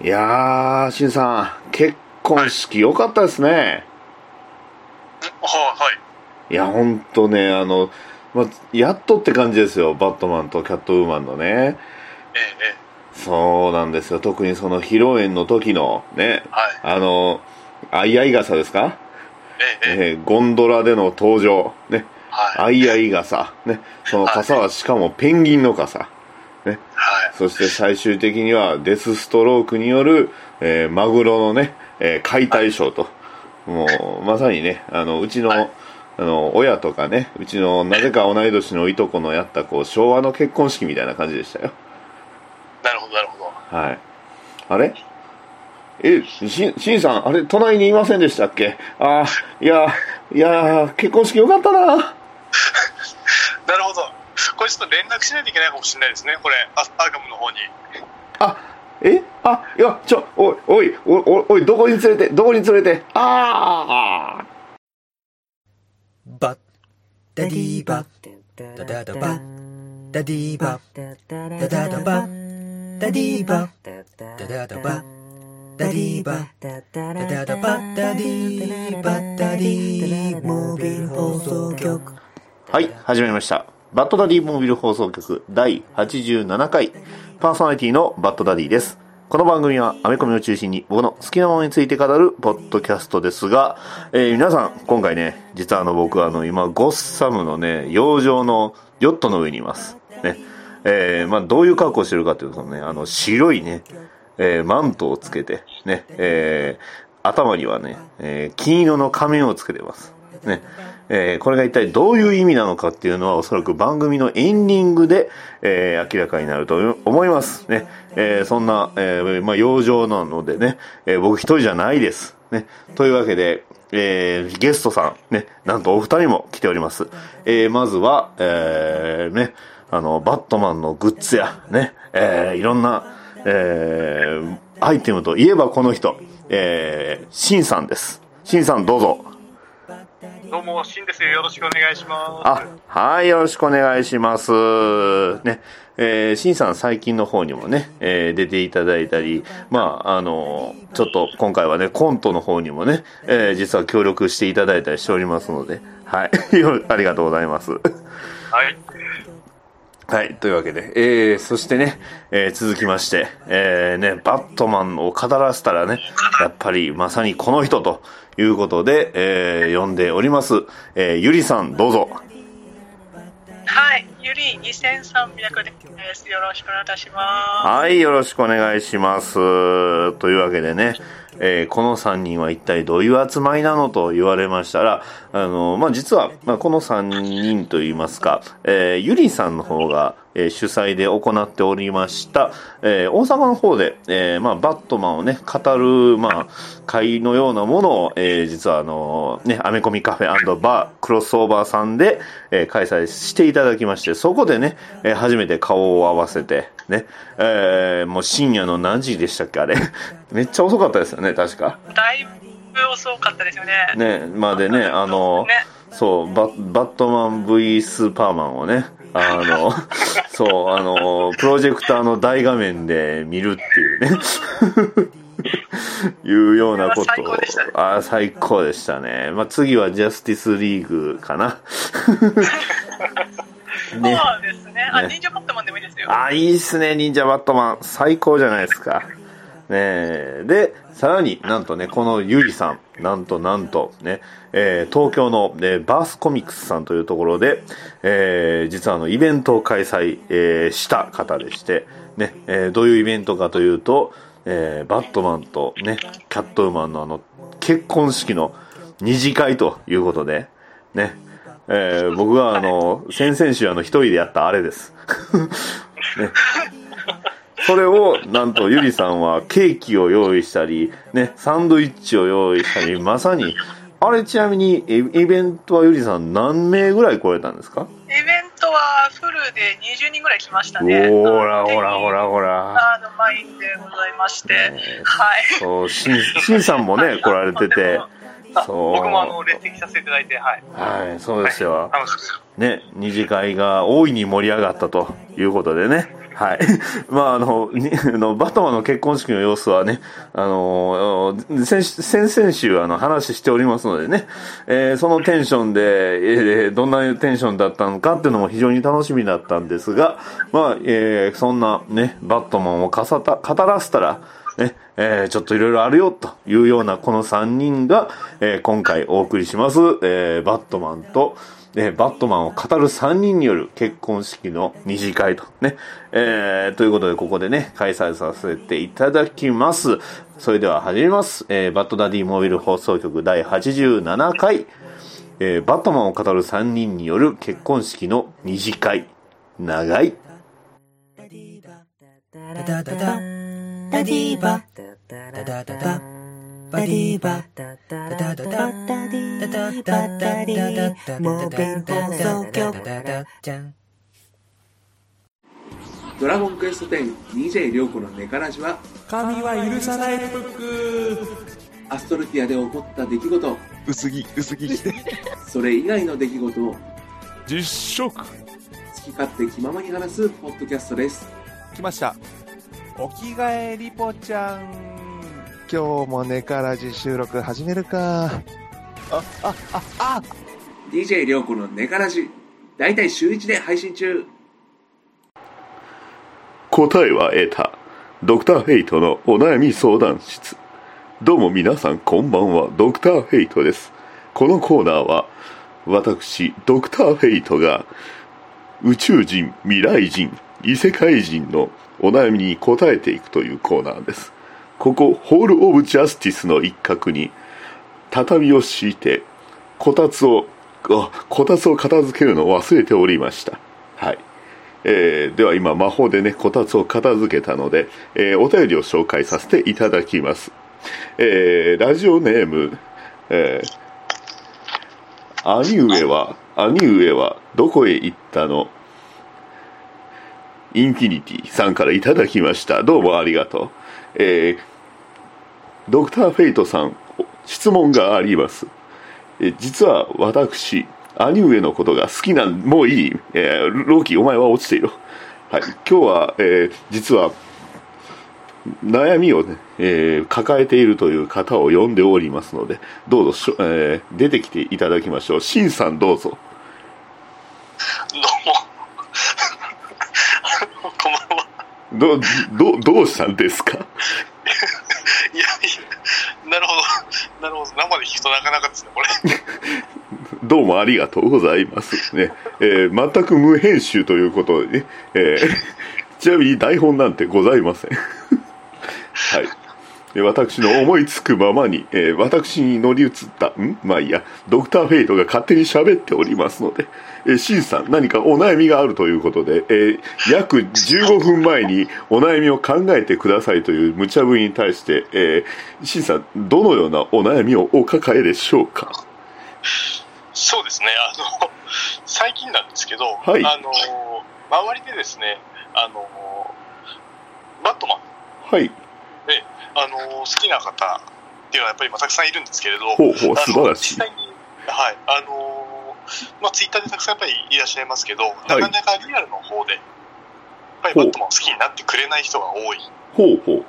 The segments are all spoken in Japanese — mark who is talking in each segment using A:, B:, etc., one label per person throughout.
A: いやー、しんさん、結婚式良かったですね。
B: はい、はい。
A: いや、ほんとね、あの、まあ、やっとって感じですよ、バットマンとキャットウーマンのね。
B: ええ、え
A: そうなんですよ。特にその披露宴の時のね、
B: はい
A: あの、あいあい傘ですか、
B: え、ええ、ええ、
A: えーゴンドラでの登場。ね。
B: はい。
A: あいあい傘。ね。その傘はしかもペンギンの傘。ね。
B: はい。
A: そして最終的にはデスストロークによる、えーマグロのね、えー解体ショーと。もう、まさにね、あの、うちの、
B: はい
A: あの、親とかね、うちのなぜか同い年のいとこのやった、こう、昭和の結婚式みたいな感じでしたよ。
B: なるほど、なるほど。
A: はい。あれ？え、し、しんさん、あれ、隣にいませんでしたっけ？ああ、いや、いや、結婚式よかったな。
B: なるほど。これちょっと連絡しないといけないかもしれないですね、これ、アアーカムの方に。
A: あ、えあ、いや、ちょ、おい、おい、おおおい、どこに連れて、どこに連れて、ああ
C: バッダディバダダダバダディバダダダバダディバダダダバダディバダダダバダディバダディモービル放送局
A: はい、始まりました。バッドダディモービル放送局第87回、パーソナリティのバッドダディです。この番組はアメコミを中心に僕の好きなものについて語るポッドキャストですが、えー皆さん、今回ね、実はあの僕はあの今、ゴッサムのね、洋上のヨットの上にいます。ね。えーまあどういう格好してるかというとね、あの白いね、えーマントをつけて、ね、えー頭にはね、えー金色の仮面をつけてます。ね。えーこれが一体どういう意味なのかっていうのはおそらく番組のエンディングで、えー明らかになると思います。ね。えーそんな、えーまあ、養生なのでね、えー僕一人じゃないです。ね。というわけで、えーゲストさん、ね、なんとお二人も来ております。えーまずは、えーね、あの、バットマンのグッズや、ね、えーいろんな、えーアイテムといえばこの人、えー、シンさんです。シンさんどうぞ。
B: どうも、シンですよ。よろしくお願いします。
A: あ、はい、よろしくお願いします。ね、えー、シンさん最近の方にもね、えー出ていただいたり、まあ、あのちょっと今回はね、コントの方にもね、えー実は協力していただいたりしておりますので、はい、よ ありがとうございます。
B: はい。
A: はい、というわけで、えー、そしてね、えー続きまして、えー、ね、バットマンを語らせたらね、やっぱりまさにこの人ということで、えー、呼んでおります。えー、ゆりさん、どうぞ。
D: はい、ゆり2300です。よろしくお願いしま
A: はい、よろしくお願いします。というわけでね、えーこの3人は一体どういう集まりなのと言われましたら、あの、まあ、実は、まあ、この3人といいますか、えーゆりさんの方が、えー主催で行っておりました、えー大阪の方で、えーまあ、バットマンをね、語る、まあ、会のようなものを、えー実はあの、ね、アメコミカフェバークロスオーバーさんで、えー開催していただきまして、そこでね、えー初めて顔を合わせて、ね、えーもう深夜の何時でしたっけ、あれ。めっちゃ遅かったですよね、確か。
D: す。だいぶ遅かったですよね。
A: ね、までね、あの、
D: ね
A: そう、ババットマン V スーパーマンをね、あの、そう、あの、プロジェクターの大画面で見るっていうね、いうようなこと
D: 最高でしたね
A: あー最高でしたね。まあ、次はジャスティスリーグかな。
D: そうですね。あ、
A: ね
D: 忍者バットマンでもいいですよ。
A: あー、いいっすね、忍者バットマン。最高じゃないですか。ねで、さらになんとね、このゆりさん、なんとなんとね、えー東京の、ね、バースコミックスさんというところで、えー実はあの、イベントを開催、えした方でして、ね、えどういうイベントかというと、えバットマンとね、キャットウーマンのあの、結婚式の二次会ということで、ね、え僕があの、先々週あの、一人でやったあれです。ね。それを、なんと、ゆりさんはケーキを用意したり、ね、サンドイッチを用意したり、まさに、あれちなみに、イイベントはゆりさん何名ぐらい来られたんですか？
D: イベントはフルで20人ぐらい来ましたね。
A: ほらほらほらほら。
D: あの、満員でございまして。
A: ね
D: はい。
A: そう、しん、しんさんもね、来られてて、
B: あ
A: そう
B: 僕もあの、列席させていただいて、はい。
A: はい、そうですよ。
B: 楽しかったです。
A: ね、二次会が大いに盛り上がったということでね。はい。まあ、あの、あのバットマンの結婚式の様子はね、あの、先先々週、あの、話しておりますのでね、えーそのテンションで、えーどんなテンションだったのかっていうのも非常に楽しみだったんですが、まあ、えーそんなね、バットマンをかさた語らせたら、ね、えーちょっといろいろあるよというようなこの3人が、えー今回お送りします、えーバットマンと、えバットマンを語る3人による結婚式の二次会とね、えーということでここでね、開催させていただきます。それでは始めます。えーバッドダディモビル放送局第87回、えーバットマンを語る3人による結婚式の二次会。長い。
C: ダダダダダディバダダダダバディバダダダダダダディバダディモービル放送局
E: ドラゴンクエスト 10DJ 涼子のネカラジは
F: 神は許さないブック。
E: アストルティアで起こった出来事。
F: 薄着薄着して。
E: それ以外の出来事を。
F: 実食。
E: 好き勝手気ままに話すポッドキャストです。
F: 来ました。お着替えリポちゃん。今日もネカラジ収録始めるかああああ
E: DJ 涼子のネカラジ大体週1で配信中
A: 答えは得た。ドクターフェイトのお悩み相談室。どうも皆さんこんばんは、ドクターフェイトです。このコーナーは、私、ドクターフェイトが、宇宙人、未来人、異世界人のお悩みに答えていくというコーナーです。ここ、ホール・オブ・ジャスティスの一角に、畳を敷いて、こたつを、こたつを片付けるのを忘れておりました。はい。えーでは今魔法でね、こたつを片付けたので、えーお便りを紹介させていただきます。えーラジオネーム、え兄上は、兄上はどこへ行ったの？インフィニティさんからいただきました。どうもありがとう。えードクターフェイトさん、質問があります。えー実は私、兄上のことが好きなん、もういい、えーローキー、お前は落ちている。はい、今日は、えー実は、悩みをね、えー抱えているという方を呼んでおりますので、どうぞえー出てきていただきましょう。シンさんどうぞ。
B: どうも。こんばんは。
A: ど、ど、どうしたんですか？
B: いやいや、なるほど。なるほど。生で聞くとなかなかですね、これ。
A: どうもありがとうございます。ね、えー全く無編集ということでね、えー ちなみに台本なんてございません。はい。私の思いつくままに、えー私に乗り移った、ん？まあいいや、ドクターフェイトが勝手に喋っておりますので、えー、シンさん何かお悩みがあるということで、えー約15分前にお悩みを考えてくださいという無茶ぶりに対して、えー、シンさん、どのようなお悩みをお抱えでしょうか？
B: そうですね、あの、最近なんですけど、
A: はい。
B: あの、周りでですね、あの、バットマン。
A: はい。
B: で、あの、好きな方っていうのはやっぱりまあたくさんいるんですけれど、
A: ほうほう素晴らしい。
B: 実際に、はい、あの、まあツイッターでたくさんやっぱりいらっしゃいますけど、なかなかリアルの方で、やっぱりバットマンを好きになってくれない人が多い。
A: ほうほう。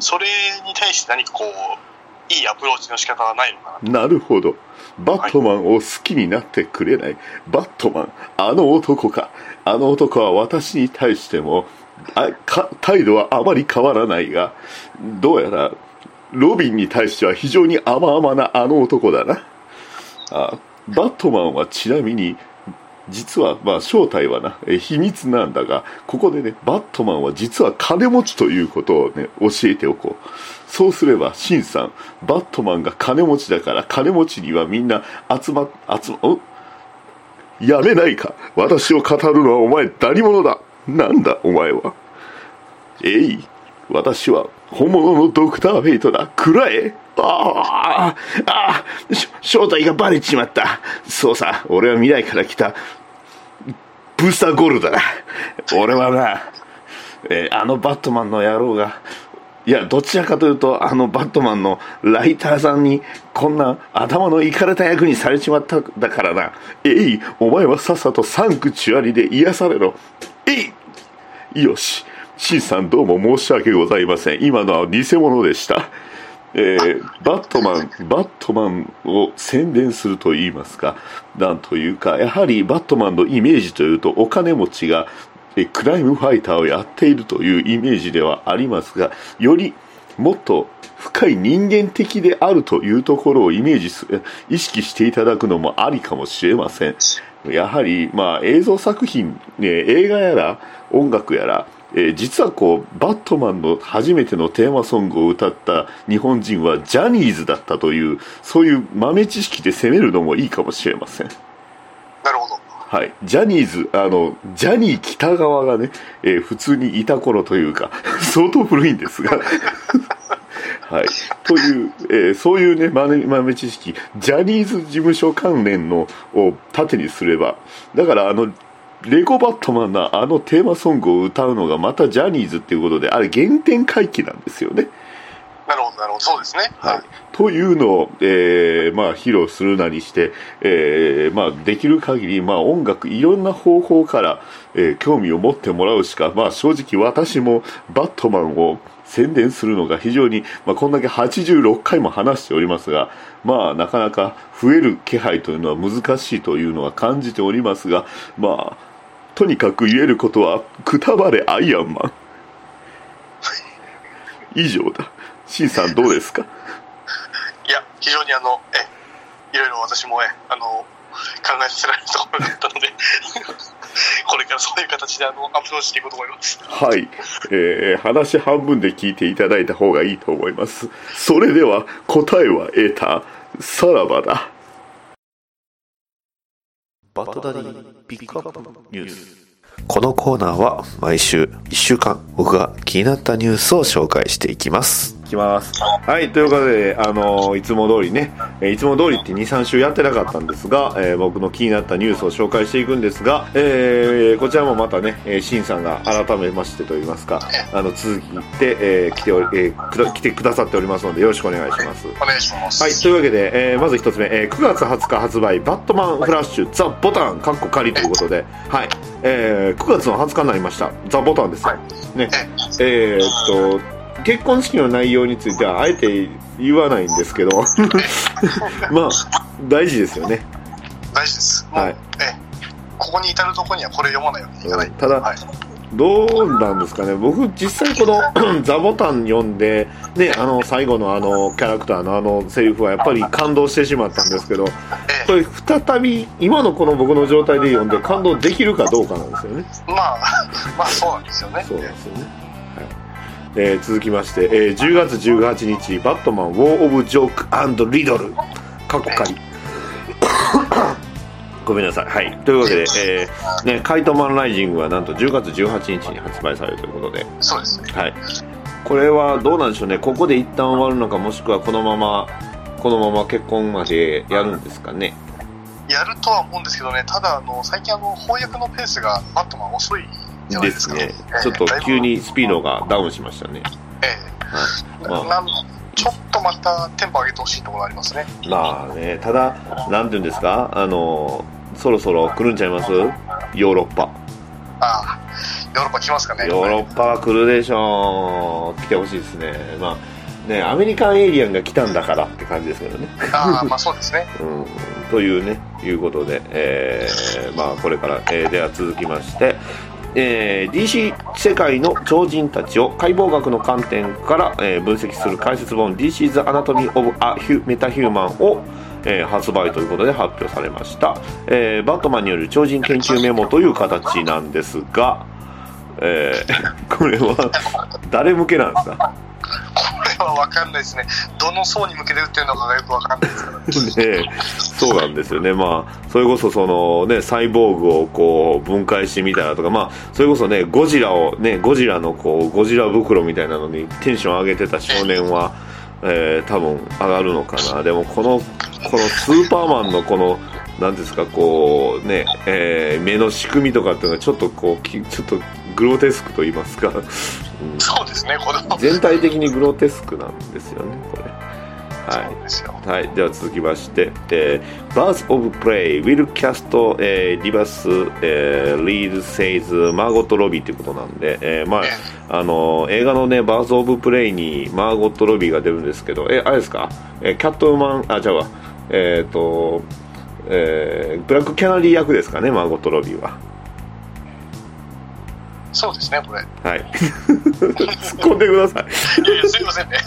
B: それに対して何かこう、いいアプローチの仕方はないのかな
A: なるほど。バットマンを好きになってくれない。バットマン、あの男か。あの男は私に対しても、あか態度はあまり変わらないが、どうやら、ロビンに対しては非常に甘々なあの男だな。あバットマンはちなみに、実は、まあ、正体はな、え秘密なんだが、ここでね、バットマンは実は金持ちということをね、教えておこう。そうすれば、シンさん、バットマンが金持ちだから、金持ちにはみんな集ま、集ま、おやめないか。私を語るのはお前、何者だ。なんだ、お前は。えい、私は本物のドクターフェイトだ。くらえああ、ああ、正体がバレちまった。そうさ、俺は未来から来た、ブースターゴールドだ。俺はな、えーあのバットマンの野郎が、いや、どちらかというと、あのバットマンのライターさんに、こんな頭のいかれた役にされちまっただからな。えい、お前はさっさとサンクチュアリで癒されろ。えい、よし。シンさんどうも申し訳ございません。今のは偽物でした。えーバットマン、バットマンを宣伝すると言いますか、なんというか、やはりバットマンのイメージというと、お金持ちが、えクライムファイターをやっているというイメージではありますが、よりもっと深い人間的であるというところをイメージす、意識していただくのもありかもしれません。やはり、まあ、映像作品、ね、映画やら音楽やら、えー実はこうバットマンの初めてのテーマソングを歌った日本人はジャニーズだったというそういう豆知識で攻めるのもいいかもしれません。
B: なるほど。
A: はい、ジャニーズあのジャニー北川がね、えー普通にいた頃というか 相当古いんですが。はい、という、えーそういうね豆豆知識。ジャニーズ事務所関連のを盾にすれば。だからあのレゴバットマンのあのテーマソングを歌うのがまたジャニーズっていうことであれ原点回帰なんですよね。
B: なるほど、なるほど。そうですね。
A: はい、というのを、えーまあ、披露するなりして、えーまあ、できる限り、まあ、音楽いろんな方法から、えー興味を持ってもらうしか、まあ、正直私もバットマンを宣伝するのが非常に、まあ、こんだけ86回も話しておりますが、まあ、なかなか増える気配というのは難しいというのは感じておりますが、まあ、とにかく言えることは、くたばれアイアンマン。以上だ。シンさんどうですか？
B: いや、非常にあの、え、いろいろ私もえ、あの、考えさせられるところだったので、これからそういう形であの、アプローチしていこうと思います。
A: はい、えー話半分で聞いていただいた方がいいと思います。それでは答えは得た。さらばだ。バトダディピックアップニュース。このコーナーは毎週1週間僕が気になったニュースを紹介していきます。いきます。はい、ということで、あのいつも通りね、えーいつも通りって2、3週やってなかったんですが、えー僕の気になったニュースを紹介していくんですが、えーこちらもまたね、えー、シンさんが改めましてといいますか、あの、続きで、えー来ており、え来てくださっておりますので、よろしくお願いします。
B: お願いします。
A: はい、というわけで、えーまず一つ目、えー9月20日発売、バットマンフラッシュ、ザ・ボタン、カッコ仮ということで、はい、えー9月の20日になりました、ザ・ボタンですよ。ね、えーっと、結婚式の内容については、あえて言わないんですけど、まあ、大事ですよね。
B: 大事です。
A: はい
B: え、ここに至るところにはこれ読まないわけにいかない。
A: ただ
B: はい。
A: どうなんですかね、僕、実際このザ・ボタン読んで、ね、あの最後のあのキャラクターのあのセリフはやっぱり感動してしまったんですけど、これ、再び今のこの僕の状態で読んで感動できるかどうかなんですよね。
B: まあ、まあそうなんですよね。
A: そうなんですよね。はいえー続きまして、えー10月18日、バットマン、ウォー・オブ・ジョークリドル、過去仮。ごめんなさい。はい。というわけで、えーね、カイトマンライジングはなんと10月18日に発売されるということで、
B: そうですね。
A: はい。これはどうなんでしょうね。ここで一旦終わるのか、もしくはこのまま、このまま結婚までやるんですかね。
B: やるとは思うんですけどね、ただ、あの、最近あの、翻訳のペースがバットマン遅い
A: で
B: です
A: ね
B: え。え
A: ちょっと急にスピードがダウンしましたね。
B: ええ
A: はい。まあ
B: ちょっとまたテンポ上げてほしいところありますね。
A: まあね、ただ、なんていうんですか、あの、そろそろ来るんちゃいます？ヨーロッパ。
B: ああ、ヨーロッパ来ますかね。
A: ヨーロッパは来るでしょう。来てほしいですね。まあ、ね、アメリカンエイリアンが来たんだからって感じですけどね。
B: ああ、まあそうですね。
A: うん、というね、いうことで、えーまあ、これから、えーでは続きまして、えー DC 世界の超人たちを解剖学の観点から、えー分析する解説本 DC's Anatomy of a Metahuman を、えー発売ということで発表されました、えーバットマンによる超人研究メモという形なんですが、えー これは誰向けなんですか？
B: は分かんないですね。どの層に向けて打ってるのかがよく分かんないですから。
A: ねそうなんですよね、まあ、それこそその、ね、サイボーグをこう分解してみたらとか、まあ、それこそね、ゴジラを、ね、ゴジラのこうゴジラ袋みたいなのにテンション上げてた少年は、えー多分上がるのかな、でもこのこのスーパーマンのこの、なんですか、こうね、えー目の仕組みとかっていうのは、ちょっとこう、ちょっとグロテスクと言いますか、うん。
B: そうですね、この、
A: 全体的にグロテスクなんですよね、これ。
B: そうですよ。
A: はい、では続きまして、えー、Birds of Prey will cast、えー、リバース、えー、リード・セイズ・マーゴット・ロビーということなんで、えーま
B: え
A: ああの映画のね、バーズ・オブ・プレイにマーゴット・ロビーが出るんですけど、え、あれですか、えーキャットウーマン、あ、じゃあわ、えっ、と、えーブラック・キャナリー役ですかね、マーゴット・ロビーは。
B: そうですね、これ。い
A: はい。突っ込んでください。
B: やいや、すいませんね。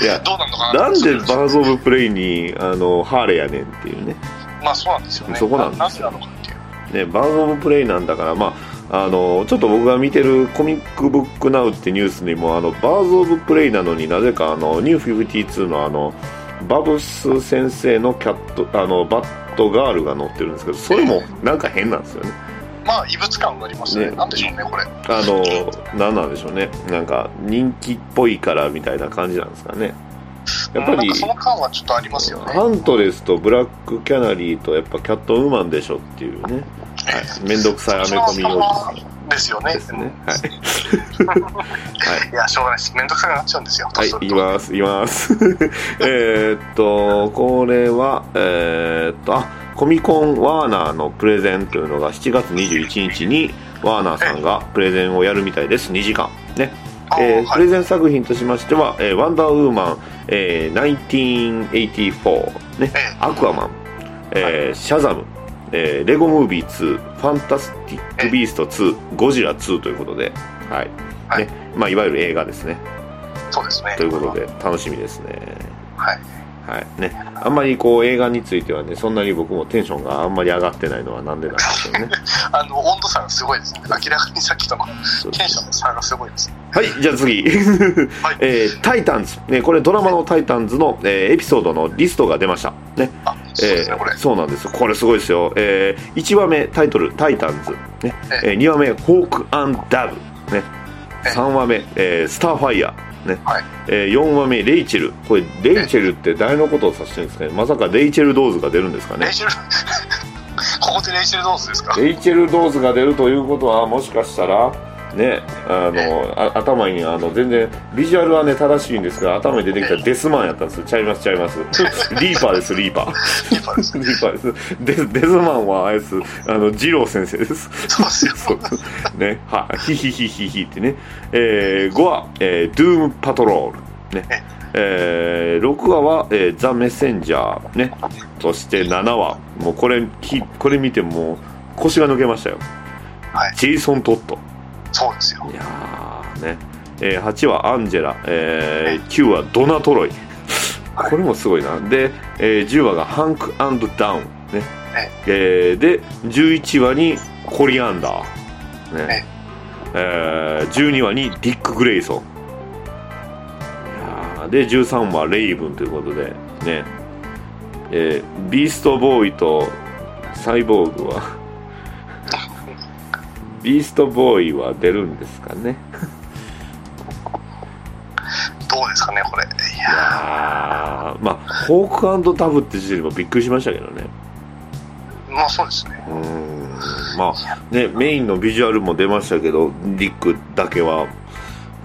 A: いや、
B: どうなんのかな
A: なんでバーズ・オブ・プレイにあのハーレーやねんっていうね。
B: まあそうなんですよね。
A: そこなんですよ
B: なぜなのかっていう。
A: ね、バーズ・オブ・プレイなんだから、まあ、あのちょっと僕が見てるコミックブックナウってニュースにもあのバーズ・オブ・プレイなのになぜかあのニュー52のあのバブス先生のキャットあのバットガールが載ってるんですけどそれもなんか変なんですよね
B: まあ異物感がありますね。
A: ね
B: なんでしょうね、これ。
A: あの何なんでしょうねなんか人気っぽいからみたいな感じなんですかねやっぱり
B: その感はちょっとありますよね。
A: ハントレスとブラックキャナリーとやっぱキャットウーマンでしょっていうね、はい、めんどくさいアメコミ用
B: ですよね。
A: ですねはい
B: いや、しょうがないです。めんどくさくなっちゃうんですよ。
A: はい、言います、言います。えーっと、これは、えーっと、あ、コミコンワーナーのプレゼンというのが7月21日にワーナーさんがプレゼンをやるみたいです、2時間。ね。えー
B: はい
A: プレゼン作品としましては、えーワンダーウーマン、えー1984、ね
B: ええ、
A: アクアマン、えーシャザム、えーレゴムービー2、ファンタスティック・ビースト2、ゴジラ2ということで、はい。
B: はい
A: ね。まあ、いわゆる映画ですね。
B: そうですね。
A: ということで楽しみですね。
B: はい。
A: はい。ね、あんまりこう映画についてはねそんなに僕もテンションがあんまり上がってないのはなんでなんでしょうね。
B: あの、温度差がすごいですね。明らかにさっきとのテンションの差がすごいです。
A: はいじゃあ次、えータイタンズ」ね、これドラマの「タイタンズの」えーエピソードのリストが出ました。ね。
B: あ、そうですね、
A: えー。そうなんですこれすごいですよ、え1話目タイトル「タイタンズ」ね。
B: え
A: え。2話目「ホークアンダブ」ね。
B: え
A: 3話目、えースターファイヤー」ね。
B: はい。
A: えー4話目レイチェル。これレイチェルって誰のことを指してるんですかね？まさかレイチェル・ドーズが出るんですかね？
B: レイチェル、ここでレイチェルドーズですか？
A: レイチェル・ドーズが出るということはもしかしたらねあのあ頭にあの全然ビジュアルはね正しいんですが頭に出てきたデスマンやったんですちゃいますちゃいます。リーパーですリーパー。
B: リーパーです。
A: リーパーです。デデスマンはあれですあの二郎先生です。
B: そう
A: ねはヒヒヒヒヒってね、えー、5話、えー、ドゥームパトロールねえー、6話は、えーザ・メッセンジャーね。そして7話。もうこれきこれ見てもう腰が抜けましたよ。
B: はい。
A: ジェイソン・トット
B: そうですよ。
A: いやーね、えー8話アンジェラ、えー9話ドナトロイ。これもすごいな。で、えー10話がハンクダウン。ね、えーで11話にコリアンダー。ね、えー12話にディック・グレイソン。いやーで13話レイブンということで。ね、えービーストボーイとサイボーグはビーストボーイは出るんですかね。
B: どうですかね、これ。い
A: い
B: や、
A: まあホークダブって時点でもびっくりしましたけどね。
B: まあそうですね。
A: うーんまあねメインのビジュアルも出ましたけどディックだけは。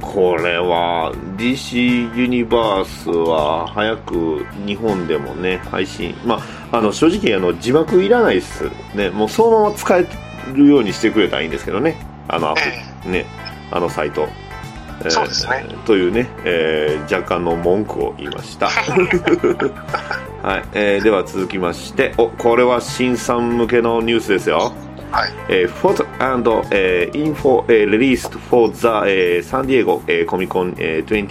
A: これは DC ユニバースは早く日本でもね配信。まああの正直あの字幕いらないですね。もうそのまま使えるようにしてくれたらいいんですけどね。あのアプねあのサイト、えー
B: そうですね。
A: というね、えー若干の文句を言いました。はい、えーでは続きまして。おこれは新さん向けのニュースですよ。
B: はい。
A: えー、photo and、えー info、えー released for the、えー、San Diego、えー、Comic Con、えー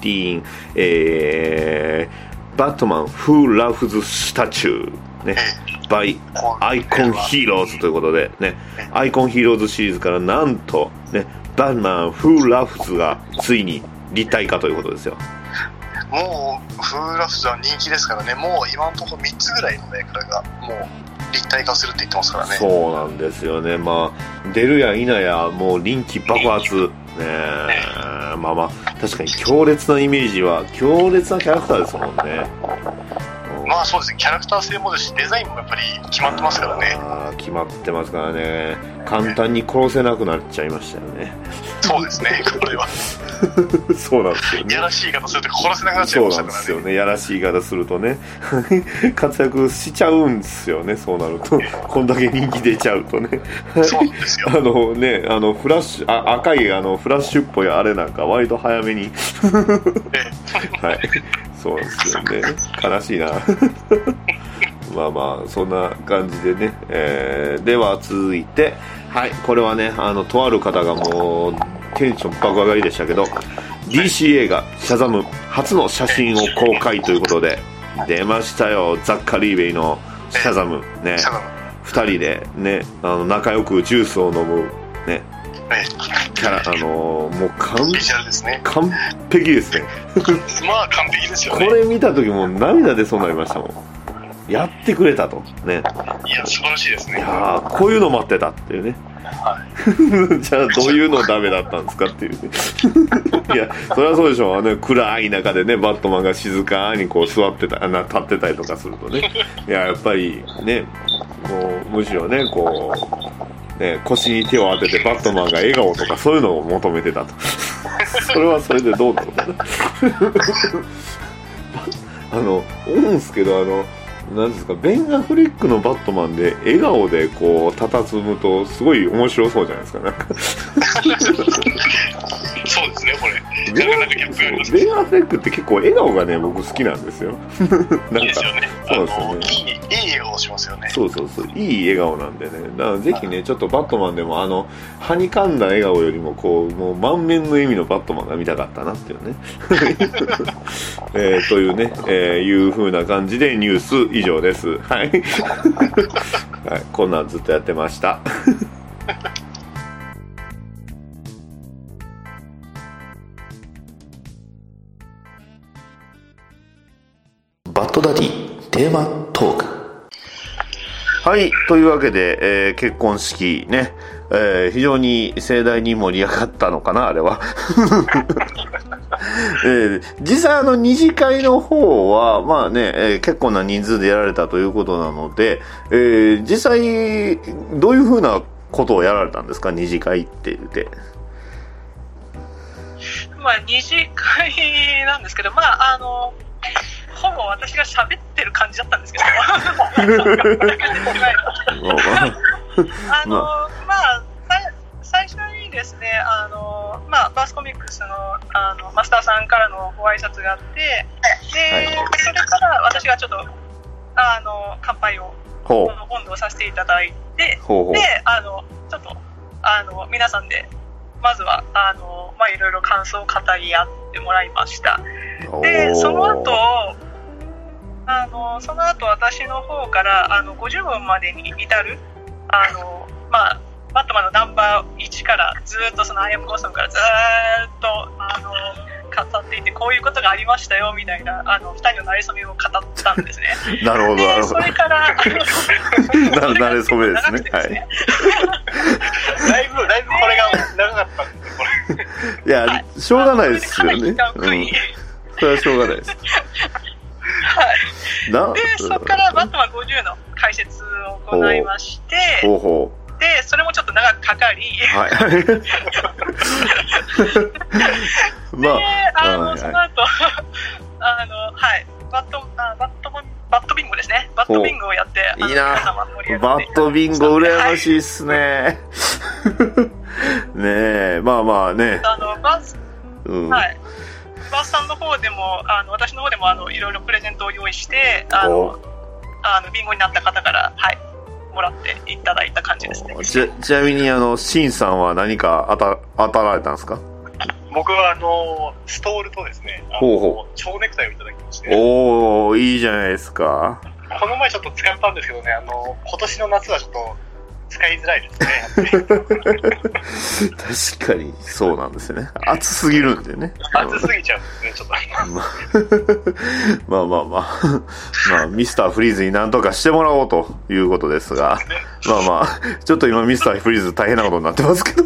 A: 2018、えー、Batman Who Loves Statue、ね、by
B: こう
A: Icon Heroes ということで、ね、アイコンヒーローズシリーズからなんと、ね、Batman Who Loves がついに立体化ということですよ。
B: もう、フーラフズは人気ですからね、もう今のところ3つぐらいのメーカーが、もう立体化するって言ってますからね。
A: そうなんですよね、まあ、出るや否や、もう人気爆発、ねえ。まあまあ、確かに強烈なイメージは、強烈なキャラクターですもんね。うん
B: まあそうですね、キャラクター性もですし、デザインもやっぱり決まってますからね。
A: 決まってますからね、簡単に殺せなくなっちゃいましたよね。
B: そうですね、これは。
A: そうなんですよね。
B: やらしい言い方すると殺せなくなっちゃい
A: そう
B: ましたからね。
A: なんですよね。やらしい言い方するとね。活躍しちゃうんですよね。そうなると。こんだけ人気出ちゃうとね。
B: そうですよ。
A: あのねあのフラッシュあ赤いあのフラッシュっぽいあれなんか割と早めに。はいそうですよね。悲しいな。まあまあそんな感じでね、えーでは続いてはいこれはねあのとある方がもうテンション爆上がりでしたけど DC 映画「シャザム」初の写真を公開ということで出ましたよ。ザッカリーベイの「シャザム」ね。
B: シャザム。
A: 2人でねあの仲良くジュースを飲むねあのーもう完
B: ビジュアルですね。
A: 完璧ですね。
B: まあ完璧ですよね。
A: これ見た時もう涙出そうになりましたもん。やってくれたと。ね。
B: いや素晴らしいです
A: い
B: ね
A: やーこういうの待ってたっていうね。
B: は
A: じゃあどういうのダメだったんですかっていうね。いやそれはそうでしょう。あの暗い中でねバットマンが静かにこう座ってたあな立ってたりとかするとね。いややっぱりねもうむしろねこうね腰に手を当ててバットマンが笑顔とかそういうのを求めてたと。それはそれでどうなの？か なあの思うんですけどあのなんですかベン・アフレックのバットマンで笑顔でこう佇むとすごい面白そうじゃないですかなんか。
B: いそうですねこれ。
A: ベンアフレックって結構笑顔がね僕好きなんですよ。なんか
B: いいですよね。あ
A: そうですよね。
B: のいいいい笑顔をしますよね。
A: そうそうそういい笑顔なんでね。だからぜひねちょっとバットマンでもあのはにかんだ笑顔よりもこうもう満面の笑みのバットマンが見たかったなっていうね、えーというね、えーいう風な感じでニュース以上です。はい、はい、こんなんずっとやってました。バッドダディテーマトーク。はい。というわけで、えー結婚式ね、えー非常に盛大に盛り上がったのかな、あれは。えー実際あの二次会の方は、まあね、えー結構な人数でやられたということなので、えー実際、どういうふうなことをやられたんですか、二次会って言って。
D: まあ、二次会なんですけど、まあ、あの、ほぼ私が喋ってる感じだったんですけど、あの、まあ、さ最初にですね、あの、まあ、バースコミックスの、あの、マスターさんからのご挨拶があって、で、
A: はい。
D: それから私がちょっと、あの、乾杯を、
A: ほ
D: 今度させていただいて、
A: う。ほうほう。
D: で、あの、ちょっと、あの、皆さんで、まずは、あの、まあ、いろいろ感想を語り合ってもらいました。で、その後、あの、その後私の方から、あの、50分までに至る、あの、まあ、バットマンのナンバー1からずーっとそのアイアムゴーソンからずーっと、あの、語っていて、こういうことがありましたよ、みたいな、あの、二人の馴れ初めを語ったんですね。
A: なるほど、な
D: で、
A: るほど。
D: それから、
A: ななれそめですね。はい。
B: だいぶだいぶこれが長かったんですこれ
A: いや、しょうがないですよね。うん。それはしょうがないです。な
D: で、そこからバットマン50の解説を行いまして、
A: ほうほ
D: で、それもちょっと長くかかり、
A: う。はい。ま
D: で、あの、
A: はい
D: その後、あの、はい、バット、あバットバットビンゴですね。バットビンゴをやって、
A: いいなバットビンゴ羨ましいっすね。ねえ、まあまあね。
D: あの、バス、
A: うん。
D: はい。バスさんの方でも、あの、私の方でも、あの、いろいろプレゼントを用意して、あ
A: お
D: の、あの、ビンゴになった方から、はい、もらっていただいた感じですね。
A: ちちなみに、あの、シンさんは何か当た当たられたんですか？
B: 僕はあのストールとですね
A: ほうほ
B: 蝶ネクタイをいただきまして
A: おー、いいじゃないですか。
B: この前ちょっと使ったんですけどねあの今年の夏はちょっと使いづらいですね
A: 確かに、そうなんですよね。暑すぎるんでね。
B: 暑すぎちゃうんですねちょっと
A: まあまあまあ、まあ、ミスターフリーズに何とかしてもらおうということですが、まあまあ、ちょっと今ミスターフリーズ大変なことになってますけど。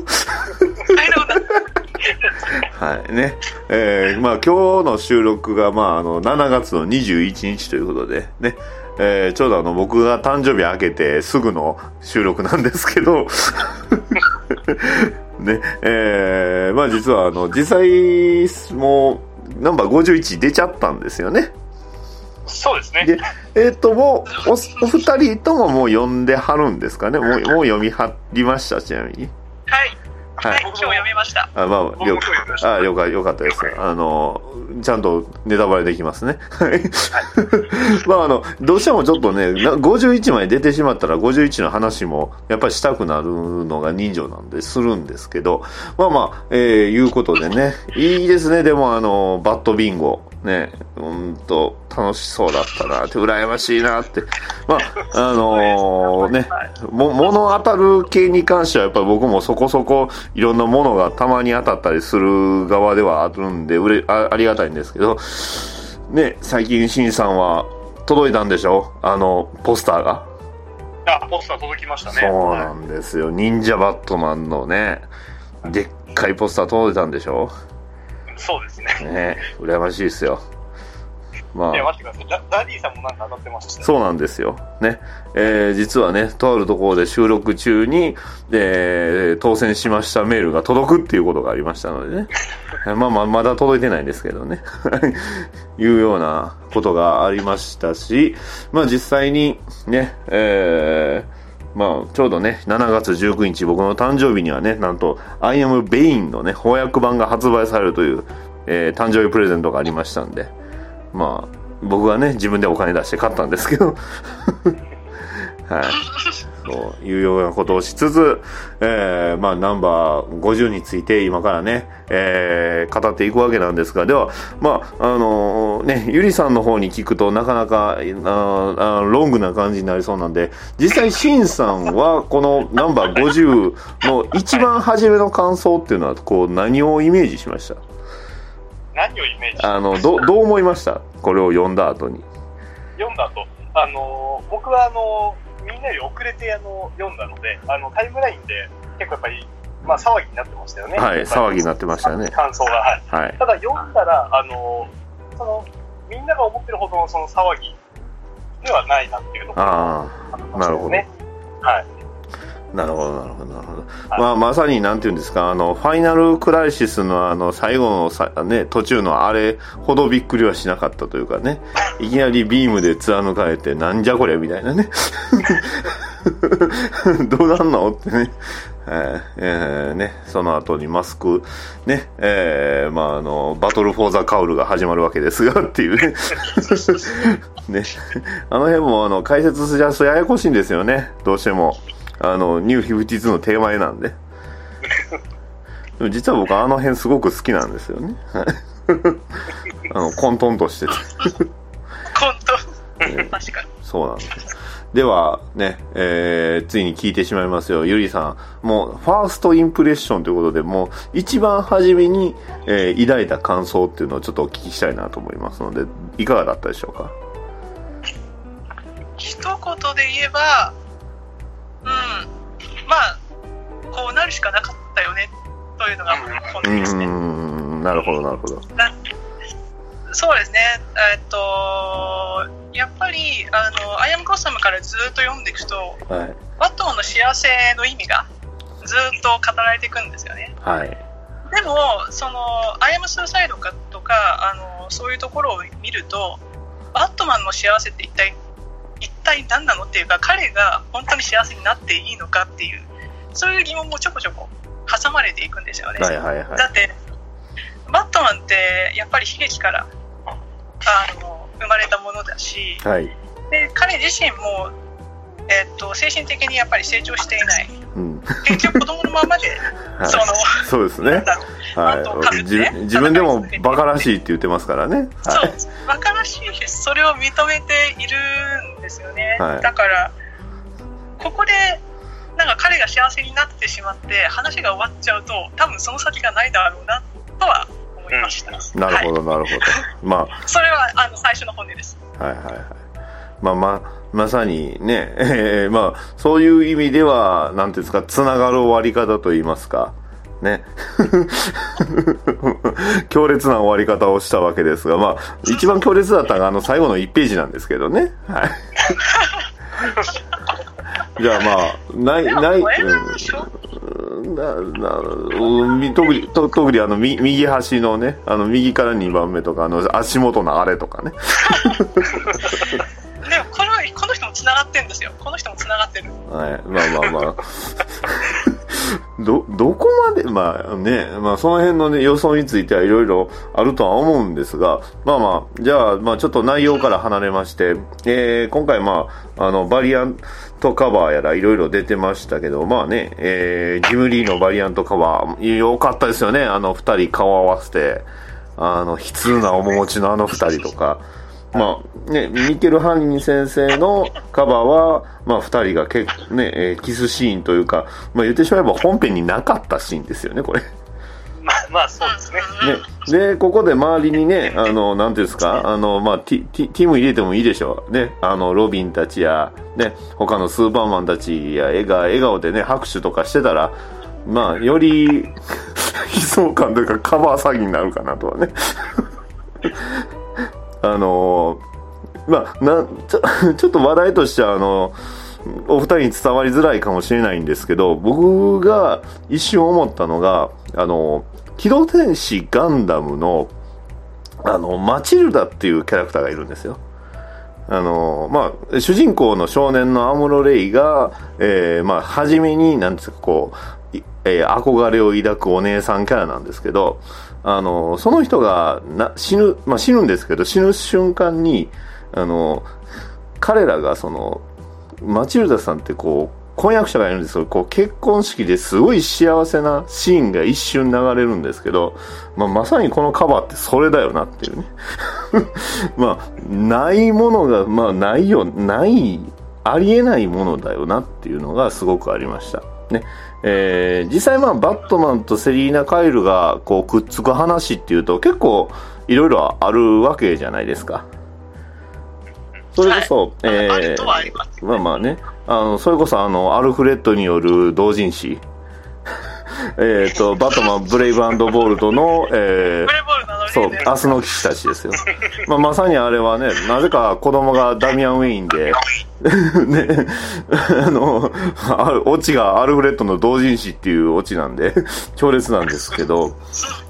A: はいね。えー、まあ今日の収録が、まああの、7月の21日ということで、ね。えー、ちょうどあの、僕が誕生日明けてすぐの収録なんですけど、ね、えー、まあ実はあの、実際、もう、ナンバー51出ちゃったんですよね。
B: そうですね。
A: で、えっ、と、もう、お、お二人とももう読んではるんですかねもう、もう読みはりました、ちなみに。
D: はい。
A: は
D: はいい、今日読みました。
A: あ、まあ、
B: 僕も
A: 了
B: 今日読みました
A: あ、了解、よかったです。あの、ちゃんとネタバレできますね。はい。まあ、あの、どうしてもちょっとね、な51枚出てしまったら51の話も、やっぱりしたくなるのが人情なんで、するんですけど、まあまあ、えー、いうことでね、いいですね、でもあの、バットビンゴ。ね、うんと、楽しそうだったなって、羨ましいなって。まあ、あのね、も、物当たる系に関してはやっぱり僕もそこそこいろんなものがたまに当たったりする側ではあるんで、うれ、あありがたいんですけど、ね、最近しんさんは届いたんでしょ？あの、ポスターが？
B: あ、ポスター届きましたね。
A: そうなんですよ。忍者バットマンのね、でっかいポスター届いたんでしょ？
B: そうですね。
A: ね、羨ましいですよ。ま
B: いや、
A: あ、
B: 待ってください。ダダディさんもなんか当たってましたよ。
A: そうなんですよ。ね。えー実はね、とあるところで収録中に、えー当選しましたメールが届くっていうことがありましたのでね。まあまあ、まだ届いてないんですけどね。いうようなことがありましたし、まあ実際にね、えーまあ、ちょうどね、7月19日、僕の誕生日にはね、なんと、I am Bane のね、翻訳版が発売されるという、えー誕生日プレゼントがありましたんで、まあ、僕はね、自分でお金出して買ったんですけど、はい。そういうようなことをしつつ、えー、まあ、ナンバー50について今からね、えー、語っていくわけなんですが、では、まあ、あのね、ゆりさんの方に聞くとなかなか、あーあーロングな感じになりそうなんで、実際、しんさんは、このナンバー50の一番初めの感想っていうのは、こう、何をイメージしました？
B: 何をイメージ
A: あの、ど、どう思いました？これを読んだ後に。
B: 読んだと、あのー僕はあのーみんなより遅れてあの読んだので、あのタイムラインで結構やっぱり、まあ、騒ぎになってましたよね。
A: はい騒ぎになってましたね
B: 感想が、はい。
A: はい。
B: ただ読んだら、あのーその、みんなが思ってるほどのその騒ぎではないなっていうところが
A: あ
B: ありま
A: あ、なるほど。
B: ね。はい。
A: なるほど、なるほど、なるほど。
B: はい
A: まあ、まさに、なんていうんですか、あの、ファイナルクライシスのあの、最後のさ、ね、途中のあれほどびっくりはしなかったというかね、いきなりビームで貫かれて、なんじゃこれみたいなね。どうなんのってね。えーえーね、その後にマスク、ね、えーまあ、あの、バトル・フォー・ザ・カウルが始まるわけですが、っていうね。ね、あの辺も、あの、解説しだすとややこしいんですよね、どうしても。あの、ニュー52のテーマ絵なんで。でも実は僕あの辺すごく好きなんですよね。はいあの、混沌としてて。
D: 本当、確かに。
A: そうなんです。では、ね、えー、ついに聞いてしまいますよ。ゆりさん。もう、ファーストインプレッションということで、もう、一番初めに、えー抱いた感想っていうのをちょっとお聞きしたいなと思いますので、いかがだったでしょうか？
D: 一言で言えば、うん、まあ、こうなるしかなかったよね、というのが本音ですね。
A: ん、なるほど、なるほど。
D: そうですね、えっと、やっぱり、あの、アイアムゴッサムからずっと読んでいくと、
A: はい。
D: バットマンの幸せの意味がずっと語られていくんですよね。
A: はい。
D: でも、その、アイアムスーサイドかとか、あの、そういうところを見ると、バットマンの幸せって一体、一体何なのっていうか、彼が本当に幸せになっていいのかっていう、そういう疑問もちょこちょこ挟まれていくんですよね。
A: はいはいはい。
D: だって、バットマンってやっぱり悲劇からあの生まれたものだし、
A: はい。
D: で彼自身も、えっと精神的にやっぱり成長していない、
A: うん。
D: 結局子供のままで、
A: はい
D: その、
A: そうですね。はい。自自分でもバカらしいって言ってますからね。
D: そ
A: はい。
D: う、バカらしいし、それを認めているんですよね。
A: はい
D: だから、ここで、なんか彼が幸せになってしまって、話が終わっちゃうと、多分その先がないだろうな、とは思いました。
A: なるほ
D: はい
A: ど、なるほど。ま
D: それは、あの、最初の本音です。
A: あ、はいはいはい。まあまあ、まさにね、え ーまあ、そういう意味では、なんていうんですか、つながる終わり方といいますか、ね。強烈な終わり方をしたわけですが、まあ、一番強烈だったのが、あの、最後の1ページなんですけどね。はい。じゃあまあ、ない、ない、うななうんみ特にと特にあのみ右端のねあの右から2番目とかあの足元のあれとかね
D: つながってんですよ。この人もつながってる。
A: はい。まあまあまあ。どどこまでまあね。まあその辺のね予想についてはいろいろあるとは思うんですが。まあまあじゃあまあちょっと内容から離れまして、えー今回まああのバリアントカバーやらいろいろ出てましたけど。まあね、えージムリーのバリアントカバー。良かったですよね。あの二人顔合わせて。あの悲痛な面持ちのあの二人とか。まあね、ミケル・ハンニ先生のカバーは、まあ、二人がけ、ねえーキスシーンというか、まあ、言ってしまえば本編になかったシーンですよね、これ。
B: まあ、まあ、そうですね。
A: ね、で、ここで周りにね、あの、なんていうんですか、あの、まあ、ティ、ティ、ティム入れてもいいでしょう。ね、あの、ロビンたちや、ね、他のスーパーマンたちや、笑顔、笑顔でね、拍手とかしてたら、まあ、より、悲壮感というかカバー詐欺になるかなとはね。あのまあ、なちょ ちょっと話題としてはあのお二人に伝わりづらいかもしれないんですけど僕が一瞬思ったのがあの機動戦士ガンダムのあのマチルダっていうキャラクターがいるんですよ。あのまあ、主人公の少年のアムロ・レイが、えーまあ、初めに、なんですか、こう、えー憧れを抱くお姉さんキャラなんですけど、あの、その人がな死ぬ、まあ、死ぬんですけど、死ぬ瞬間に、あの、彼らがその、マチルダさんってこう、婚約者がいるんですけど、こう結婚式ですごい幸せなシーンが一瞬流れるんですけど、まあ、まさにこのカバーってそれだよなっていうね。まあ、ないものが、まあ、ないよ、ない、ありえないものだよなっていうのがすごくありました。ね。えー実際まあ、バットマンとセリーナ・カイルがこうくっつく話っていうと結構いろいろあるわけじゃないですか。それこそ、
D: はい
A: えー
D: ま
A: あまあね、あの、それこそあの、アルフレッドによる同人誌。えっと、バットマン、ブレイブボールドの、えーそう、
D: ね
A: 明日の騎士たちですよ。まあ、まさにあれはね、なぜか子供がダミアン・ウェインで、ね、あの、あるオチがアルフレッドの同人誌っていうオチなんで、強烈なんですけど、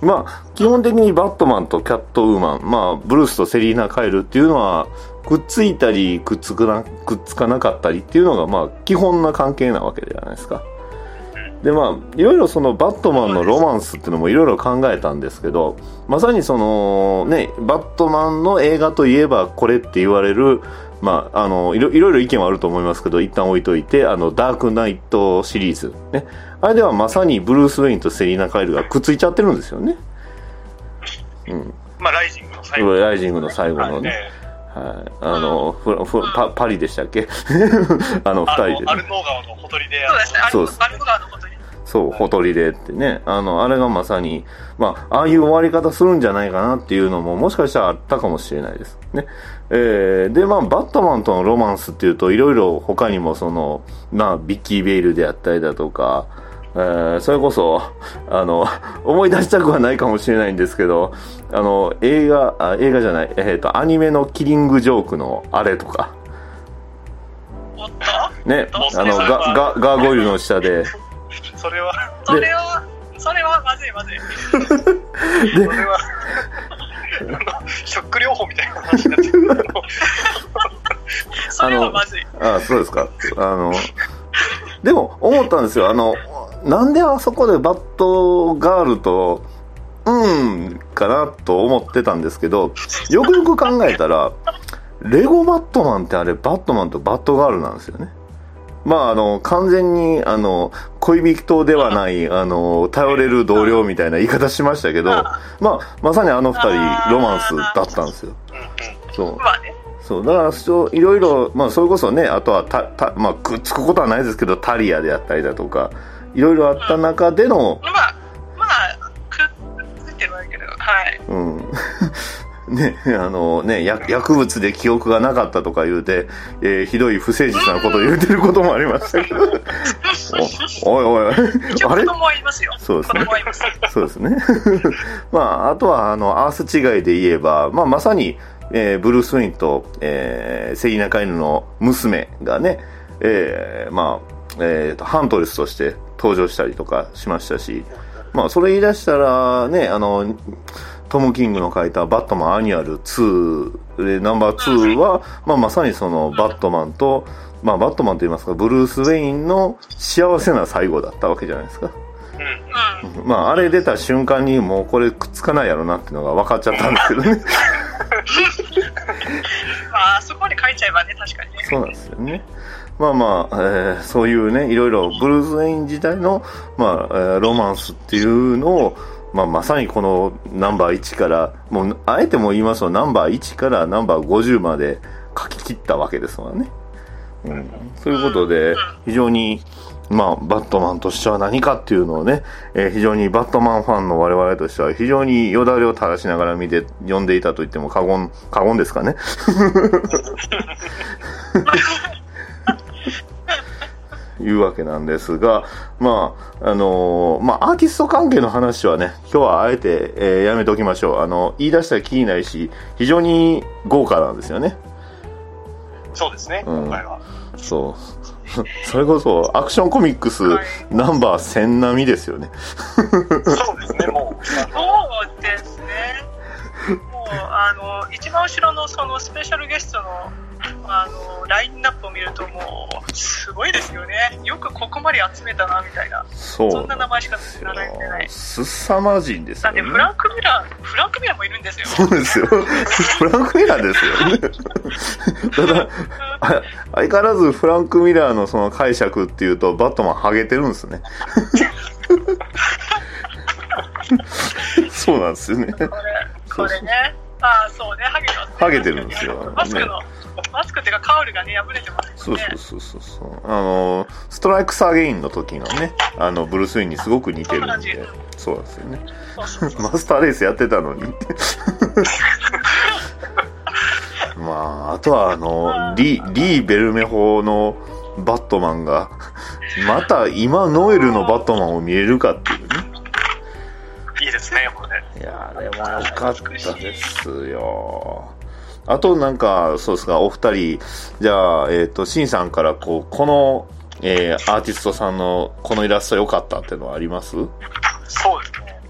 A: まあ、基本的にバットマンとキャットウーマン、まあ、ブルースとセリーナ・カイルっていうのは、くっついたり、くっつくな、くっつかなかったりっていうのが、まあ、基本な関係なわけじゃないですか。でまあいろいろそのバットマンのロマンスっていうのもいろいろ考えたんですけどまさにそのねバットマンの映画といえばこれって言われるまああのいろいろいろ意見はあると思いますけど一旦置いといてあのダークナイトシリーズね。あれではまさにブルース・ウェインとセリーナ・カイルがくっついちゃってるんですよね。
B: まあ、ライジングの最後。
A: ライジングの最後の
B: はい。
A: ね、
B: え
A: はい、あのフラフラパパリでしたっけ？あの二人で、ね。
B: アルノー川のほとりで、
D: そうですね。アル
A: そうです
D: アルフガーのことに
A: そう、ほとりでってね。あの、あれがまさに、まあ、ああいう終わり方するんじゃないかなっていうのも、もしかしたらあったかもしれないです。ね。えー、で、まあ、バットマンとのロマンスっていうと、いろいろ他にもその、まあ、ビッキー・ベイルであったりだとか、えー、それこそ、あの、思い出したくはないかもしれないんですけど、あの、映画、あ映画じゃない、えっ、と、アニメのキリングジョークのあれとか、ね、あの、ガ、ガ、ガーゴイルの下で、
B: それは、
D: それはそれはまずいまずい
B: それは、ショック療法みたいな話になってる。
D: それはまずい
A: あそうですか。あの、でも思ったんですよ。あの、なんであそこでバットガールと、うん、かなと思ってたんですけど、よくよく考えたら、レゴバットマンってあれ、バットマンとバットガールなんですよね。まあ、あの、完全に、あの、恋人ではない、あの、頼れる同僚みたいな言い方しましたけど、まあ、まさにあの二人、ロマンスだったんですよ。そう。そう、だから、そう、いろいろ、まあ、それこそね、あとは、た、た、まあ、くっつくことはないですけど、タリアであったりだとか、いろいろあった中での、
D: まあまあくっついてるわけどはい。
A: うん。ね、あのね、薬薬物で記憶がなかったとか言うて、えーひどい不誠実なことを言うてることもありましたけど、おおいおい、あれ？
D: 供はいますよ。
A: そうですね。そうですね。まあ、あとは、あの、アース違いで言えば、まあ、まさに、えーブルース・ウェインと、えーセリーナ・カイヌの娘がね、えーまあ、えーと、ハントレスとして登場したりとかしましたし、まあ、それ言い出したら、ね、あの、トム・キングの書いたバットマンアニュアル2で、ナンバー2は、まあ、まさにそのバットマンと、まあ、バットマンと言いますか、ブルース・ウェインの幸せな最後だったわけじゃないですか。
B: うん。
D: うん。
A: まあ、あれ出た瞬間にもうこれくっつかないやろなっていうのが分かっちゃったんですけどね。
D: まあ、あそこに書いちゃえばね、確かにね。
A: そうなんですよね。まあまあ、えーそういうね、いろいろブルース・ウェイン時代の、まあ、えーロマンスっていうのを、まあ、まさにこのナンバー1から、もう、あえても言いますと、ナンバー1からナンバー50まで書き切ったわけですわね。うん。そういうことで、非常に、まあ、バットマンとしては何かっていうのをね、えー非常にバットマンファンの我々としては非常によだれを垂らしながら見て、読んでいたと言っても過言、過言ですかね。いうわけなんですが、まあ、あのーまあ、アーティスト関係の話はね、今日はあえて、えーやめておきましょう。あの、言い出したらきりないし、非常に豪華なんですよね。
B: そうですね、
A: うん
B: 今回は。
A: そう。それこそ、アクションコミックス
D: はい
A: ナンバー1000並みですよね。
B: そうですね、もう。
D: そうですね。もう、あの、一番後ろのそのスペシャルゲストの、あの、ラインナップを見るともう、すごいですよね。よくここまで集めたな、みたいな。
A: そう
D: そんな名前しか知らないんでない。
A: すさまじいんですよね。
D: なんで、フランク・ミラー、フランク・ミラーもいるんですよ。
A: そうですよ。フランク・ミラーですよね。ただ、あ相変わらずフランク・ミラーのその解釈っていうと、バットマンハゲてるんですね。そうなんですよね。
D: これ、これね。ああ、そうね、ハゲてますね。
A: ハゲてるんですよ
D: マスクの、マスクっていうかカウルがね、破れてますよね。
A: そうそうそうそうそう。あの、ストライク・サーゲインの時のね、あの、ブルース・ウィンにすごく似てるんで、そうなんですよね。
D: そうそうそう。
A: マスターレースやってたのに。まあ、あとはあの、リー、リー・ベルメホのバットマンが、また今ノエルのバットマンを見れるかっていうね。
B: いいですね、これ。
A: いやー、でもよかったですよ。あとなんか、そうですか、お二人、じゃあ、えっ、と、シンさんから、こう、この、えーアーティストさんのこのイラスト良かったっていうのはあります？
B: そうですね。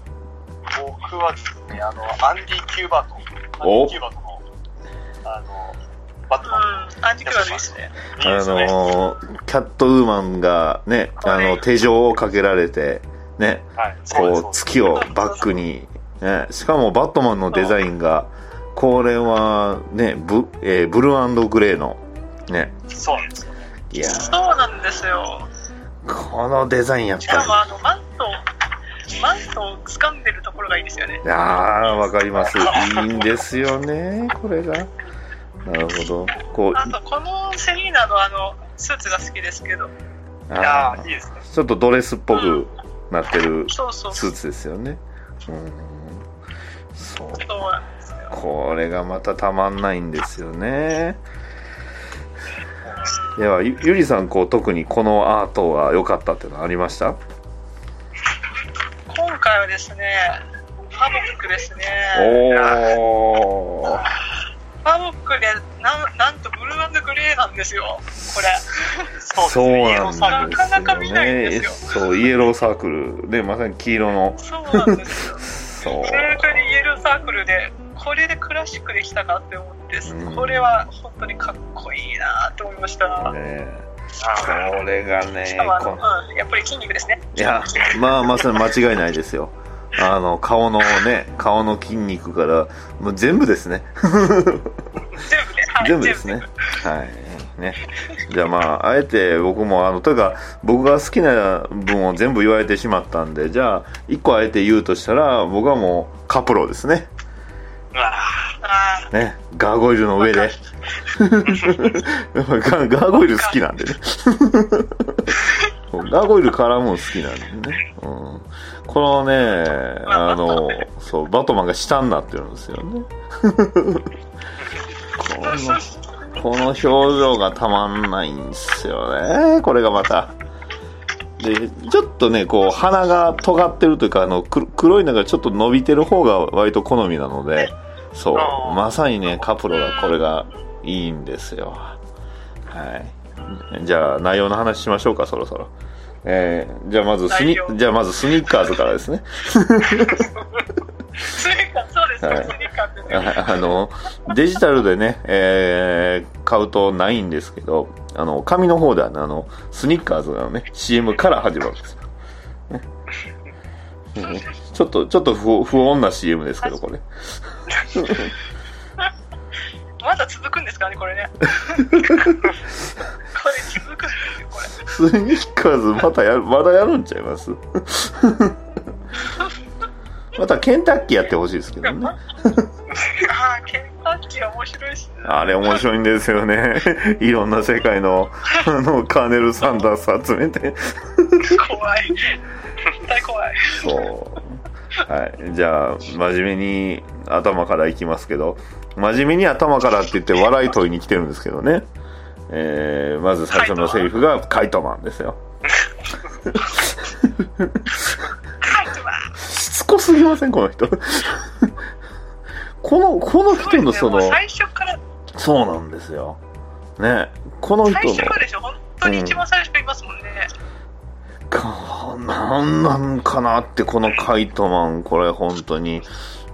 B: 僕はですね、あの、アンディ・キューバート。アンデ
A: お
B: ィ・キューバートの、あの、バットマ
D: うん、アンティクラですね。
B: ン。いい
A: あ
B: ですよね。
A: のーキャットウーマンがね、あの、手錠をかけられて、ね、
B: はい、
A: こう、月をバックに、ね、しかもバットマンのデザインが、これはね、ブ,、えーブルーグレーの、ね、
B: そうなんですよね。
A: いやー
D: そうなんですよ。
A: このデザインやっ
D: しかも
A: ぱ
D: あの、マント、マントを掴んでるところがいいですよね。
A: り、あー、わかります。いいんですよね、これが。なるほど。こう、
D: あと、このセリーナのあの、スーツが好きですけど。
A: あ
B: ー、いいですね。
A: ちょっとドレスっぽくなってる
D: そうそう。
A: スーツですよね。うん。そう。これがまたたまんないんですよね。では、ゆゆりさん、こう、特にこのアートは良かったっていうのはありました？
D: 今回はですね、ファボックですね。
A: おー。
D: ファボックで、なんなんとブルーグレーなんですよ、これ。
A: そう
B: ですね。
A: なんですよね。
D: なかなか見ないんですよ
A: そう、イエローサークル。ね、まさに黄色の。
D: そうなんですよ。
A: そう。
D: 正確にイエローサークルで、これでクラシックできたかって思って
A: うん、
D: これは本当にかっこいいなと思いました。
A: ね
B: あ
A: これがね
D: しかもうん、やっぱり筋肉ですね。
A: いや、まあまさに間違いないですよ。あの、顔のね、顔の筋肉から、もう全部ですね。
D: 全部
A: ですね。はい。ね。じゃあまあ、あえて僕も、あの、というか、僕が好きな分を全部言われてしまったんで、じゃあ、一個あえて言うとしたら、僕はもう、カプロですね。ね。ガーゴイルの上で。ガーゴイル好きなんでね。ガーゴイル絡むの好きなんでね。うん、このね、あの、そう、バットマンが下になってるんですよね。この、この表情がたまんないんですよね。これがまた。で、ちょっとね、こう、鼻が尖ってるというか、あの、く黒いのがちょっと伸びてる方が割と好みなので、そうまさにね、カプロがこれがいいんですよ。はい。じゃあ、内容の話しましょうか、そろそろ。えー、じゃあまずスニじゃあまずスニッカーズからですね。
D: スニーカー、そうです
A: はい
D: ね、スニーカーですよね。
A: ああの、デジタルでね、えー買うとないんですけど、あの、紙の方ではね、あの、スニッカーズのね、CM から始まるんですよ。ちょっと、ちょっと不不穏な CM ですけど、これ。
D: まだ続くんですかね、これね。これ続くんですよ、これ。
A: スニッカーズまたやる、まだやるんちゃいます？またケンタッキーやってほしいですけどね。
D: ああ、ケンタッキー面白いっすね。
A: あれ面白いんですよね。いろんな世界の、あの、カーネル・サンダース集めて。
D: 怖い。絶対怖い。
A: そう。はい。じゃあ、真面目に頭からいきますけど、真面目に頭からって言って笑い取りに来てるんですけどね。えー、まず最初のセリフがカイトマンですよ。しつこすぎませんこの人。この、この人のその
D: 最初から、
A: そうなんですよ。ね。この人の
D: 最初、からでしょ、本当に一番最初からいますもんね。
A: かなんなんかなって、このカイトマン、これ本当に。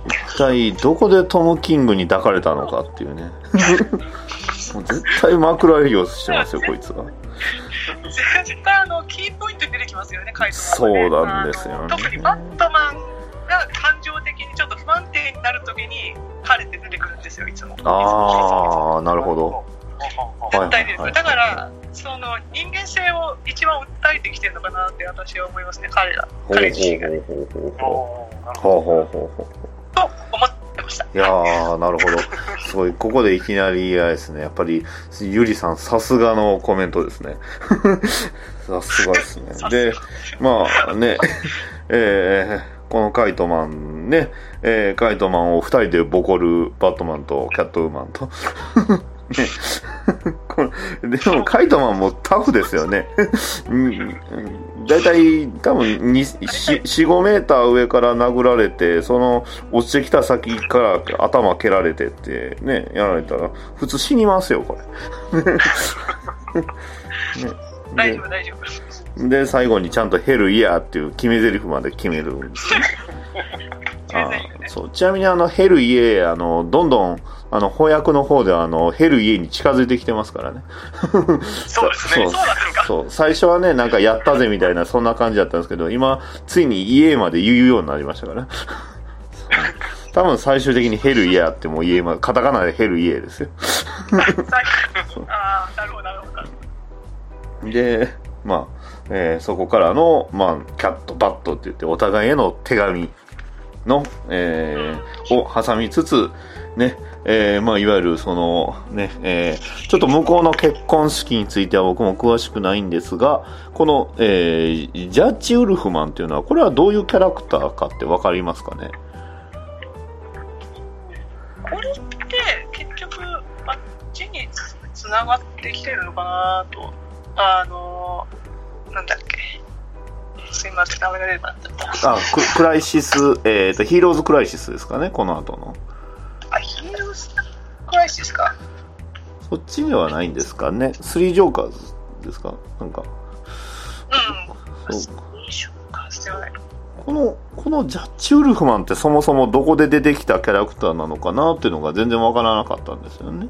A: 一体どこでトム・キングに抱かれたのかっていうね。も う絶対枕営業してますよ、こいつが。
D: 絶対あの、キーポイントに出てきますよね、カイトマン、
A: そうなんですよね
D: 特にバットマンが感情的にちょっと不安定になるときに、彼って出てくるんですよ、いつも。
A: あー、なるほど。
D: 絶対です。だから、その人間性を一番訴えてきてるのかなって私は思いますね、彼ら。
A: ほう
D: 彼自身がね。
A: ほうほうほうほう。ほうほうほうほう。
D: と思ってました。
A: いやー、なるほど。すごい、ここでいきなり、あれですね、やっぱり、ゆりさん、さすがのコメントですね。さすがですね。で、まあね、えー、このカイトマンね、えー、カイトマンを二人でボコるバットマンとキャットウーマンと。ね、これでも、カイトマンもタフですよね。たい多分4、5メーター上から殴られて、その落ちてきた先から頭蹴られてってね、やられたら、普通死にますよ、これ。ね
D: 大丈夫、大丈夫。
A: で、最後にちゃんとヘルイヤーっていう決め台詞まで決めるんですよ。あーそうちなみにあのヘルイエあのどんどんあの翻訳の方ではあのヘルイエに近づいてきてますからね。
D: そうですね。そう。
A: そう最初はねなんかやったぜみたいなそんな感じだったんですけど今ついにイエまで言うようになりましたから。そ う多分最終的にヘルイエってもうイエまカタカナでヘルイエですよ。
D: ああ、なるほど、なるほど。
A: でまあ、えーそこからの、まあ、キャットバットって言ってお互いへの手紙の、えーを挟みつつ、ね、えーまあ、いわゆるその、ね、えーちょっと向こうの結婚式については僕も詳しくないんですが、この、えージャッジ・ウルフマンっていうのは、これはどういうキャラクターかってわかりますかね？
D: これって結局あっちにつながってきてるのかなとあのなんだっけ。すいません名前が出てなかった。
A: あククライシス、えっ、と、ヒーローズ・クライシスですかね、この後の。
D: あヒーローズクライシスか
A: そっちではないんですかね。スリージョーカーズですか？なんか。
D: うん
A: そう
D: 一緒かしてはない
A: この、このジャッジ・ウルフマンってそもそもどこで出てきたキャラクターなのかなっていうのが全然わからなかったんですよね。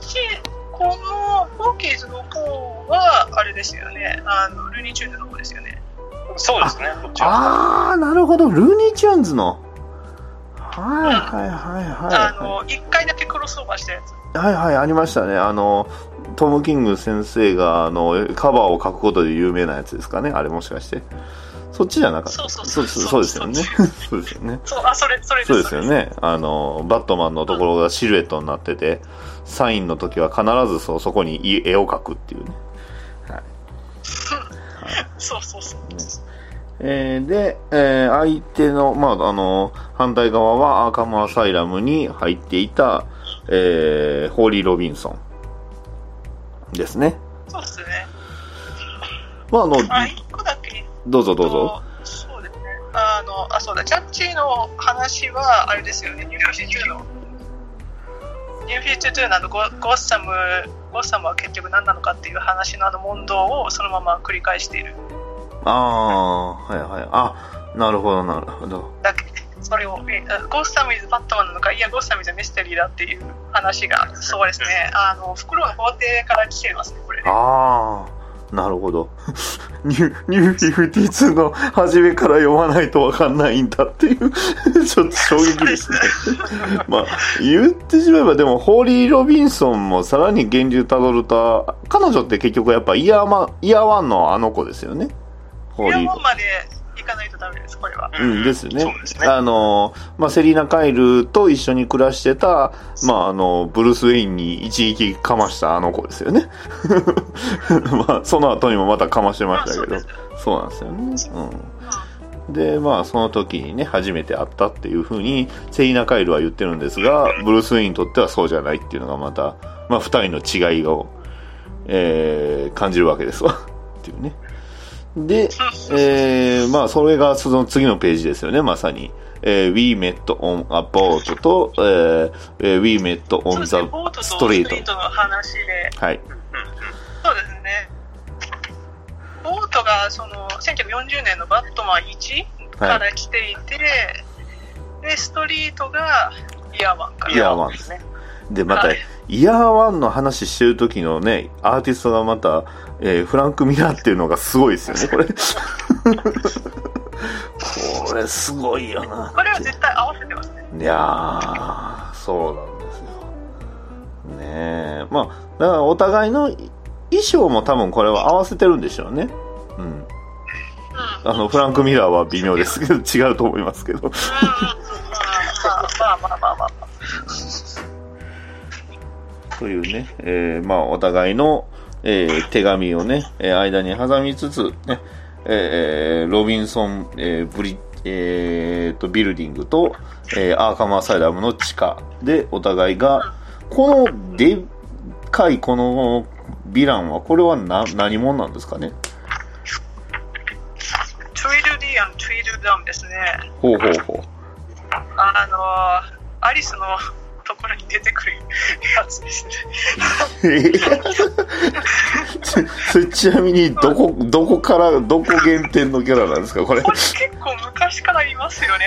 D: しこのポーキーズの方はあれですよねあのルーニーチューンズの方ですよね
B: そうですね、こっちは。
A: あー、なるほど。ルーニーチューンズの。はいはいはい
D: あ
A: は
D: の一回だけクロスオーバーしたやつ
A: い。はいはい、ありましたね。あの、トム・キング先生が、あの、カバーを書くことで有名なやつですかね。あれもしかして。そっちじゃなかった。
D: そうそうそう
A: そうですよね。そうですよね。
D: そうあそれそれ
A: そうですよね。あの、バットマンのところがシルエットになってて、サインの時は必ずそうそこに絵を描くっていうね。
D: そうそうそう
A: えーで、えー相手の、まあ、あの、反対側はアーカムアサイラムに入っていた、えーホーリー・ロビンソンですね。
D: そうですね
A: まあ、あの、
D: あ
A: どうぞどうぞ。
D: そうですね。あの、あ、そうだ、ジャッジの話は、あれですよね、ニューフィーチ2の、ニューフィーチ2のあのゴゴッサムゴッサムは結局何なのかっていう話のあの問答をそのまま繰り返している
A: ああ、はいはい。あ、なるほどなるほど。
D: だけそれをえゴッサムイズバットマンなのかいやゴッサムイズミステリーだっていう話がそうですねあの袋の法廷から来てますねこれね
A: ああ、なるほど。ニ ュニュー52の初めから読まないとわかんないんだっていう、ちょっと衝撃ですね。まあ、言ってしまえば、でも、ホーリー・ロビンソンもさらに源流たどると、彼女って結局やっぱイヤーマン、イヤーワンのあの子ですよね。ホーリー
D: イヤモンまで行かないとダメですこれは
A: うん、ですよね。
B: そうですね
A: あの、まあ、セリーナ・カイルと一緒に暮らしてた、まあ、あの、ブルース・ウェインに一撃かましたあの子ですよね。まあ、その後にもまたかましてましたけど、そうなんですよね。うん。で、まあ、その時にね、初めて会ったっていうふうに、セリーナ・カイルは言ってるんですが、ブルース・ウェインにとってはそうじゃないっていうのがまた、まあ、二人の違いを、えー、感じるわけですわ。っていうね。で、えー、まあ、それがその次のページですよね、まさに。えー、We met on a boat と、えーえー We met on the
D: ボートとス
A: street
D: トリートの話で。
A: はい。
D: そうですね。ボートがその1940年のバットマン1から来ていて、でストリートがイヤーマンから。
A: イヤーワンです
D: ね。
A: で、また
D: はい、
A: イヤーワンの話してる時のね、アーティストがまた、えーフランク・ミラーっていうのがすごいですよね、これ。これすごいよな。
D: これは絶対合わせてますね
A: いやー、そうなんですよ。ねえ。まあ、だからお互いの衣装も多分これは合わせてるんでしょうね。うん。
D: うん
A: あの、フランク・ミラーは微妙ですけど、違うと思いますけど。
D: まあまあまあまあまあ
A: というね、えーまあ、お互いの、えー手紙をね、えー間に挟みつつ、ね、えーロビンソン、えーブリ、えーと、ビルディングと、えーアーカムアサイダムの地下でお互いが、このでっかいこのヴィランは、これはな何者なんですかね？
D: トゥイルディアン、トゥイルダムですね。
A: ほうほうほ
D: あのアリスのところに出てくるやつですね。
A: それちなみに、どこ、どこから、どこ限定のキャラなんですかこれ？
D: これ結構昔からいますよね。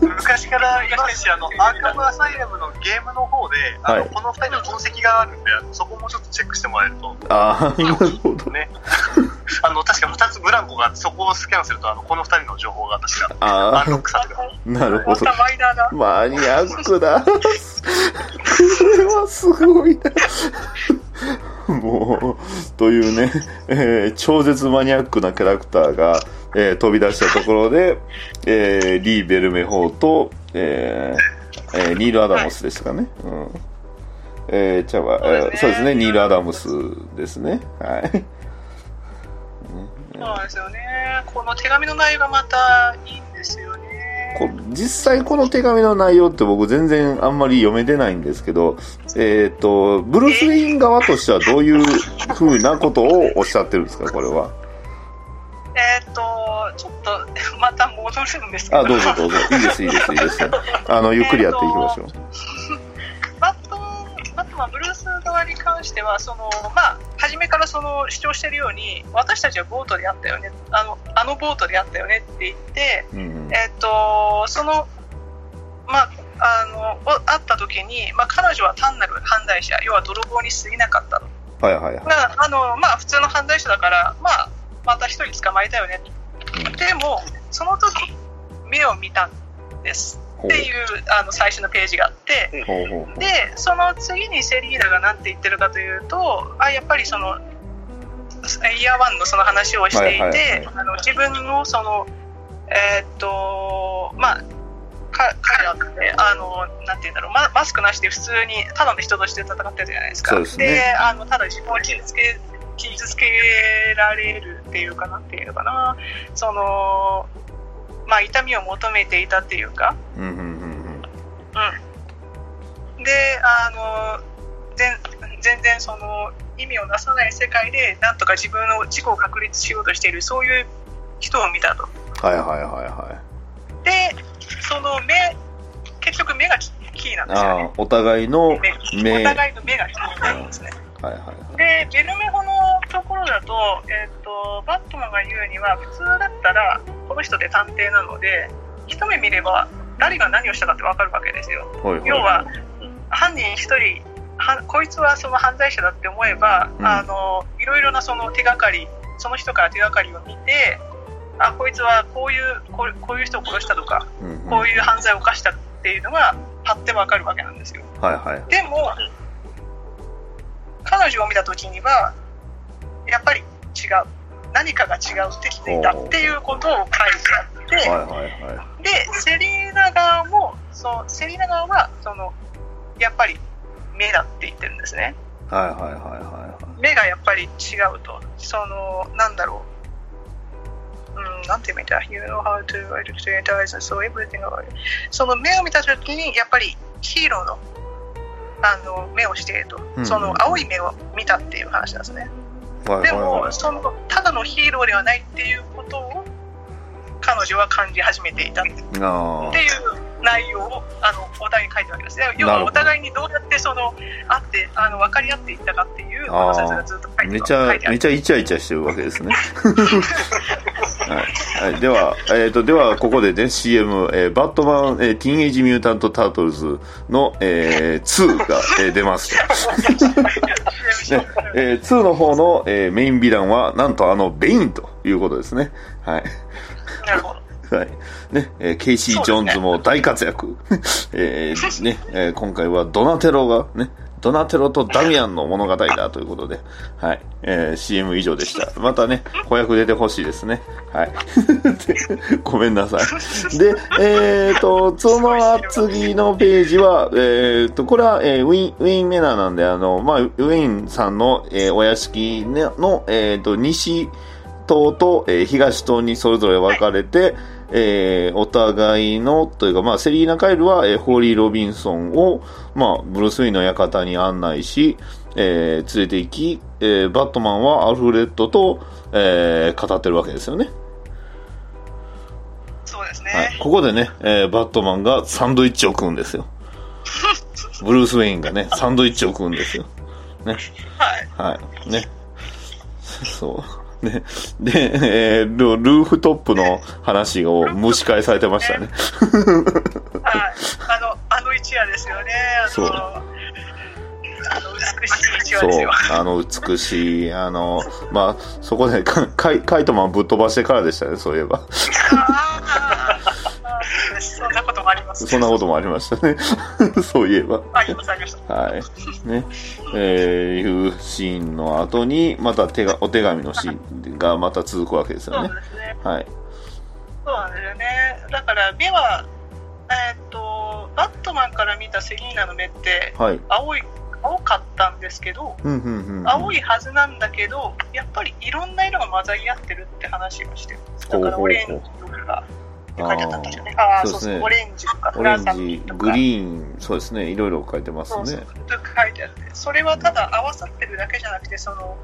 B: 昔からいますし、あの、アーカムアサイラムのゲームの方で、あの、
A: はい
B: この二人の痕跡があるんで、そこもちょっとチェックしてもらえると、
A: ああ、なるほど。
B: ね。あの、確か二つブランコがあって、そこをスキャンすると、あの、この二人の情報が確か、
A: あ
B: アンロックされる。
A: あ、なるほど
D: また。マイナーだ。
A: マニアックだ。これはすごいな。もう、というね、えー超絶マニアックなキャラクターが、えー飛び出したところで、えーリー・ベルメホーと、えーえーニール・アダムスでしたかね。うんえー、ちゃうわ、えーそうですね、ニール・アダムスですね。はい。
D: そうなんですよね。この手紙の内容がまたいいんですよね。
A: こ実際この手紙の内容って僕全然あんまり読めてないんですけど、えっ、と、ブルース・ウェイン側としてはどういうふうなことをおっしゃってるんですか、これは？
D: えーっと、ちょっとまた戻るんですけど、
A: あ、どうぞどうぞ。いいです、いいです、いいです。あの、ゆっくりやっていきましょう。
D: バットマン、ブルース側に関しては、そのまあ、初めからその主張しているように、私たちはボートであったよね、あのあのボートであったよねって言って、
A: うんうん
D: えーっとその、まあ、あのお会った時に、まあ、彼女は単なる犯罪者、要は泥棒に過ぎなかったと。
A: はいはいはい。
D: まああのまあ、普通の犯罪者だから、まあ、また一人捕まえたよね。でも、その時目を見たんです
A: ほ
D: っていうあの最初のページがあって。で、その次にセリーナが何て言ってるかというと、あやっぱりその、イヤーワンのその話をしていて、自分のその、えーっと、まあ、か彼らって、あの、なんて言うんだろう、ママスクなしで普通に、ただの人として戦ってるじゃないですか。
A: ですね
D: あの、ただ自分を傷つけ、傷つけられるっていうかなっていうのかな。その、まあ、痛みを求めていたっていうか、
A: うん
D: であの全全然その意味をなさない世界でなんとか自分の自己を確立しようとしているそういう人を見たと。
A: はいはいはいは
D: でその目結局目がキキーなん
A: い。
D: ですよね。
A: ああ、お互いの
D: 目
A: 目。
D: お互いの目がキーなんですね
A: はいはい。
D: で、ベルメホのところだと、えっ、と、バットマンが言うには、普通だったら、この人で探偵なので、一目見れば、誰が何をしたかってわかるわけですよ。
A: はいはい
D: 要は、犯人一人、はこいつはその犯罪者だって思えば、
A: うん
D: あの、いろいろなその手がかり、その人から手がかりを見て、あ、こいつはこういう、こうこういう人を殺したとか、
A: うんうん
D: こういう犯罪を犯したっていうのが、パッてわかるわけなんですよ。
A: はいはい。
D: でも、彼女を見たときには、やっぱり違う。何かが違うって気づいたっていうことを書いてあって、
A: はいはいはい。
D: で、セリーナ側も、そうセリーナ側は、その、やっぱり目だって言ってるんですね。
A: はいはいはいは
D: 目がやっぱり違うと。その、なんだろう。うん、なんて言えばいいんだ ?You know how to identify and so everything about it. その目を見たときに、やっぱりヒーローの、あの、目をしていると。
A: うん
D: その青い目を見たっていう話なんですね。
A: い。はい
D: でも、その、ただのヒーローではないっていうことを、彼女は感じ始めていたっていう内容をあのお互いに書いてるわけですね。要はお互いにどうやってその会ってあの分かり合っていったかっていうがずっと書いて
A: あ。めちゃ。めちゃイチャイチャしてるわけですね。はい、はい、では、えっ、と、では、ここでね、CM、えーバットマン、えーティーンエイジミュータント・タートルズの、えー2が、えー出ます。ねえー2の方の、えーメインヴィランは、なんとあの、ベインということですね。はい。
D: なるほど。
A: はい。ね、えーケイシー・ジョーンズも大活躍。えーね、えー今回はドナテロが、ね、ドナテロとダミアンの物語だということで、はい。えー CM 以上でした。またね、子役出てほしいですね。はい。で ごめんなさい。で、えっ、と、その次のページは、えっ、と、これは、えーウィン、ウィン・メナーなんで、あの、まあ、ウィンさんの、えーお屋敷の、えっ、と、西、島と、えー東島にそれぞれ分かれて、えーお互いの、というか、まあ、セリーナ・カイルは、えーホーリー・ロビンソンを、まあ、ブルース・ウィンの館に案内し、えー連れて行き、えーバットマンはアルフレッドと、えー語ってるわけですよね。
D: そうですね。
A: はい。ここでね、えーバットマンがサンドイッチを食うんですよ。ブルース・ウェインがね、サンドイッチを食うんですよ。ね。
D: はい。
A: はい。ね。そう。ね。で、えールルーフトップの話を蒸し返されてましたね。
D: はい。あの、あの一夜ですよね。あ
A: そう
D: の、あの美しい一夜
A: そう
D: ですよ。。
A: あの、美しい、あの、まあ、そこでカカイカイトマンぶっ飛ばしてからでしたね、そういえば。
D: もあります、
A: そんなこともありましたね。そういえば。
D: あります、ありました。
A: はい。ね。えー、いうシーンの後に、また手が、お手紙のシーンがまた続くわけです
D: そう
A: よね。
D: ですね。
A: はい。
D: そうなんですよね。だから目は、えーっと、バットマンから見たセリーナの目って、
A: はい。
D: 青い、青かったんですけど、
A: うん、うん、うんうん。
D: 青いはずなんだけど、やっぱりいろんな色が混ざり合ってるって話をして。だからオレンジとか、って書いてあったんですよね。
A: あー
D: あ
A: そですね
D: オレンジとか、
A: オレン
D: 紫
A: ジ。グリーン、そうですね。いろいろ書いてます
D: そうそう書いてあって、それはただ合わさってるだけじゃなくて、その、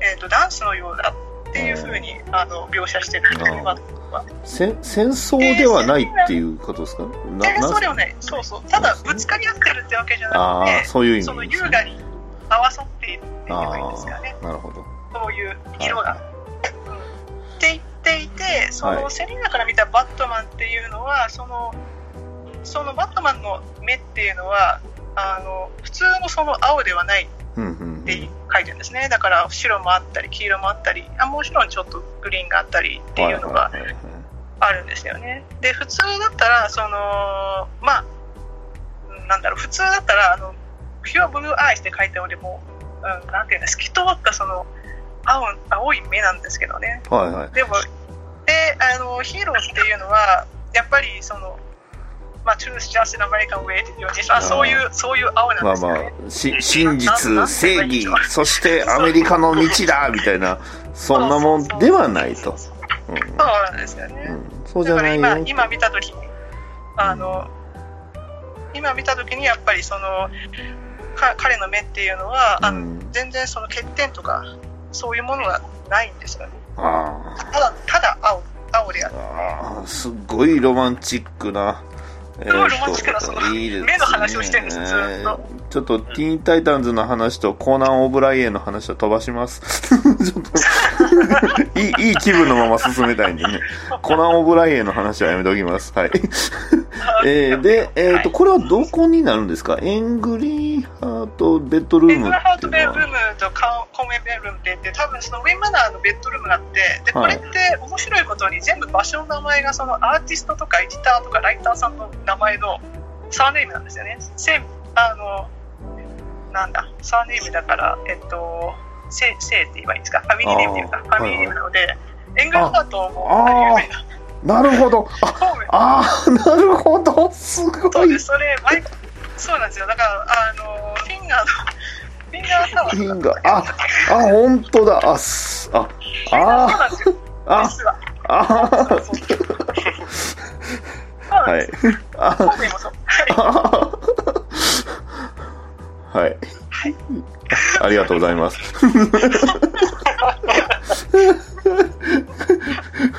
D: えっ、と、ダンスのようだっていうふうに、あの、描写してるんですね、
A: あー
D: バットマンは。
A: 戦戦争ではないっていうことですか？な
D: 戦争で
A: な
D: はない、そうそう、ただぶつかり合ってるってわけじゃなくて、
A: そういう意
D: その優。雅に合わさっているっていいんですよね、
A: なるほど。
D: そういう色が。
A: は
D: うんって言っていて、その、
A: はい
D: セリーナから見たバットマンっていうのは、その、そのバットマンの目っていうのは、あの普通のその青ではないって書いてるんですね。だから白もあったり黄色もあったり、あもちろんちょっとグリーンがあったりっていうのがあるんですよね。で、普通だったら、その、まあ、うんなんだろう、普通だったら、あの、ピュアブルーアイスって書いておりも、うん、なんていうんです透き通ったその、青、青い目なんですけどね。
A: はいはい。
D: でも、で、あの、ヒーローっていうのは、やっぱりその、まあ、truth, just an American way っていうように、あそういう、そういう青なん
A: まあ
D: ですよね。
A: まあ、し真実、正義、そしてアメリカの道だみたいな、そんなもんではないと。うん
D: そうなんですよね。
A: うんそうじゃないよ
D: 今、。今見たときに、あの、今見たときにやっぱりその、か彼の目っていうのは、あの
A: うん
D: 全然その欠点とか、そういうものがないんですよね。
A: あ
D: ただ、ただ青、青である。
A: あああ、すっごいロマンチックな、え
D: ごいロマンチックなその目の話をしてるんですずっと
A: ちょっとティーンタイタンズの話とコーナン・オブライエンの話は飛ばします。ちょっといい、いい気分のまま進めたいんでね。コナン・オブライエンの話はやめておきます。はい。えー、で、えっ、と、これはどこになるんですか？エングリーハートベッドルーム
D: ベッドハー
A: っていうのは
D: トベッドルームとカコメベッドルームって言って、多分そのウィンマナーのベッドルームがあって、で、こ
A: はい
D: れって面白いことに全部場所の名前がそのアーティストとかエディターとかライターさんの名前のサーネームなんですよね。センあの、なんだ、サーネームだから、えっと、セセイって言えばいいんですか？ファミリーネームっていうか、ファミリーネームなので、エングルハートもな。
A: なるほど。あ、あー、なるほど。すごい
D: それ、毎そうなんですよ。だから、あの、フィンガーの、フィンガータワー
A: フィンガーあ、あ、本当だ。あ、す、あ、あ。あ。あ、あ い。
D: はい。
A: はい。ありがとうございます。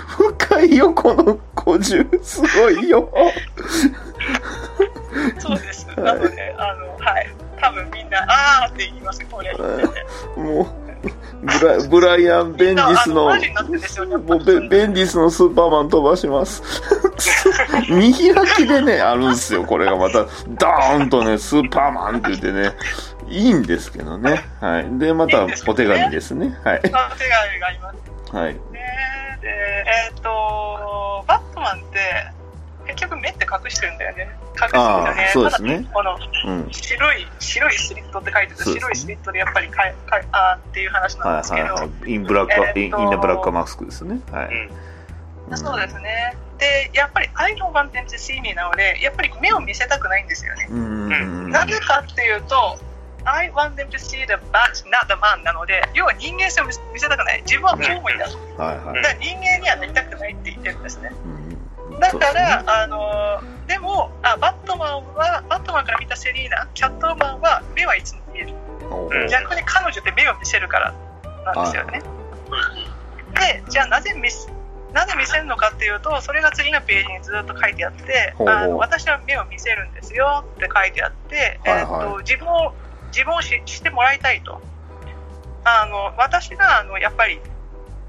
A: 深いよ、この古獣。すごいよ。
D: そうです。なので、あの、はい。多分みんな、あーって言います、これ。
A: もう、ブラブライアン・ベンディスの、ベンディスのスーパーマン飛ばします。見開きでね、あるんですよ、これがまた。ドーンとね、スーパーマンって言ってね、いいんですけどね。はい。で、またお手紙ですね。はい。
D: お手紙があります
A: はい。
D: ね。で、えっ、と、バットマンって、結局目って隠してるんだよね。隠してるんだよね。
A: そうですね
D: この、
A: うん。
D: 白い、白いスリットって書いてて、
A: そうですね
D: 白いスリットでやっぱりかいかいあーっていう話なんですけど、
A: はいはいはい。インブラック、
D: えー
A: インインナブラックマスクですね。はい。うん
D: そうですね。で、やっぱり I don't want them to see me なので、やっぱり目を見せたくないんですよね。なぜかっていうと、I want them to see the bat, not the man なので、要は人間性を見せたくない。自分はコウモリだ。だか
A: はいはい。
D: ら人間にはなりたくないって言ってるんですね。
A: うん
D: だから、あのでもあ、バットマンは、バットマンから見たセリーナ、キャットマンは目はいつも見える。逆に彼女って目を見せるからなんですよね。で、じゃあなぜ見せなぜ見せるのかっていうと、それが次のページにずっと書いてあって、あの私は目を見せるんですよって書いてあって、
A: はいはい
D: えー、と自分を自分をししてもらいたいと。あの私があのやっぱり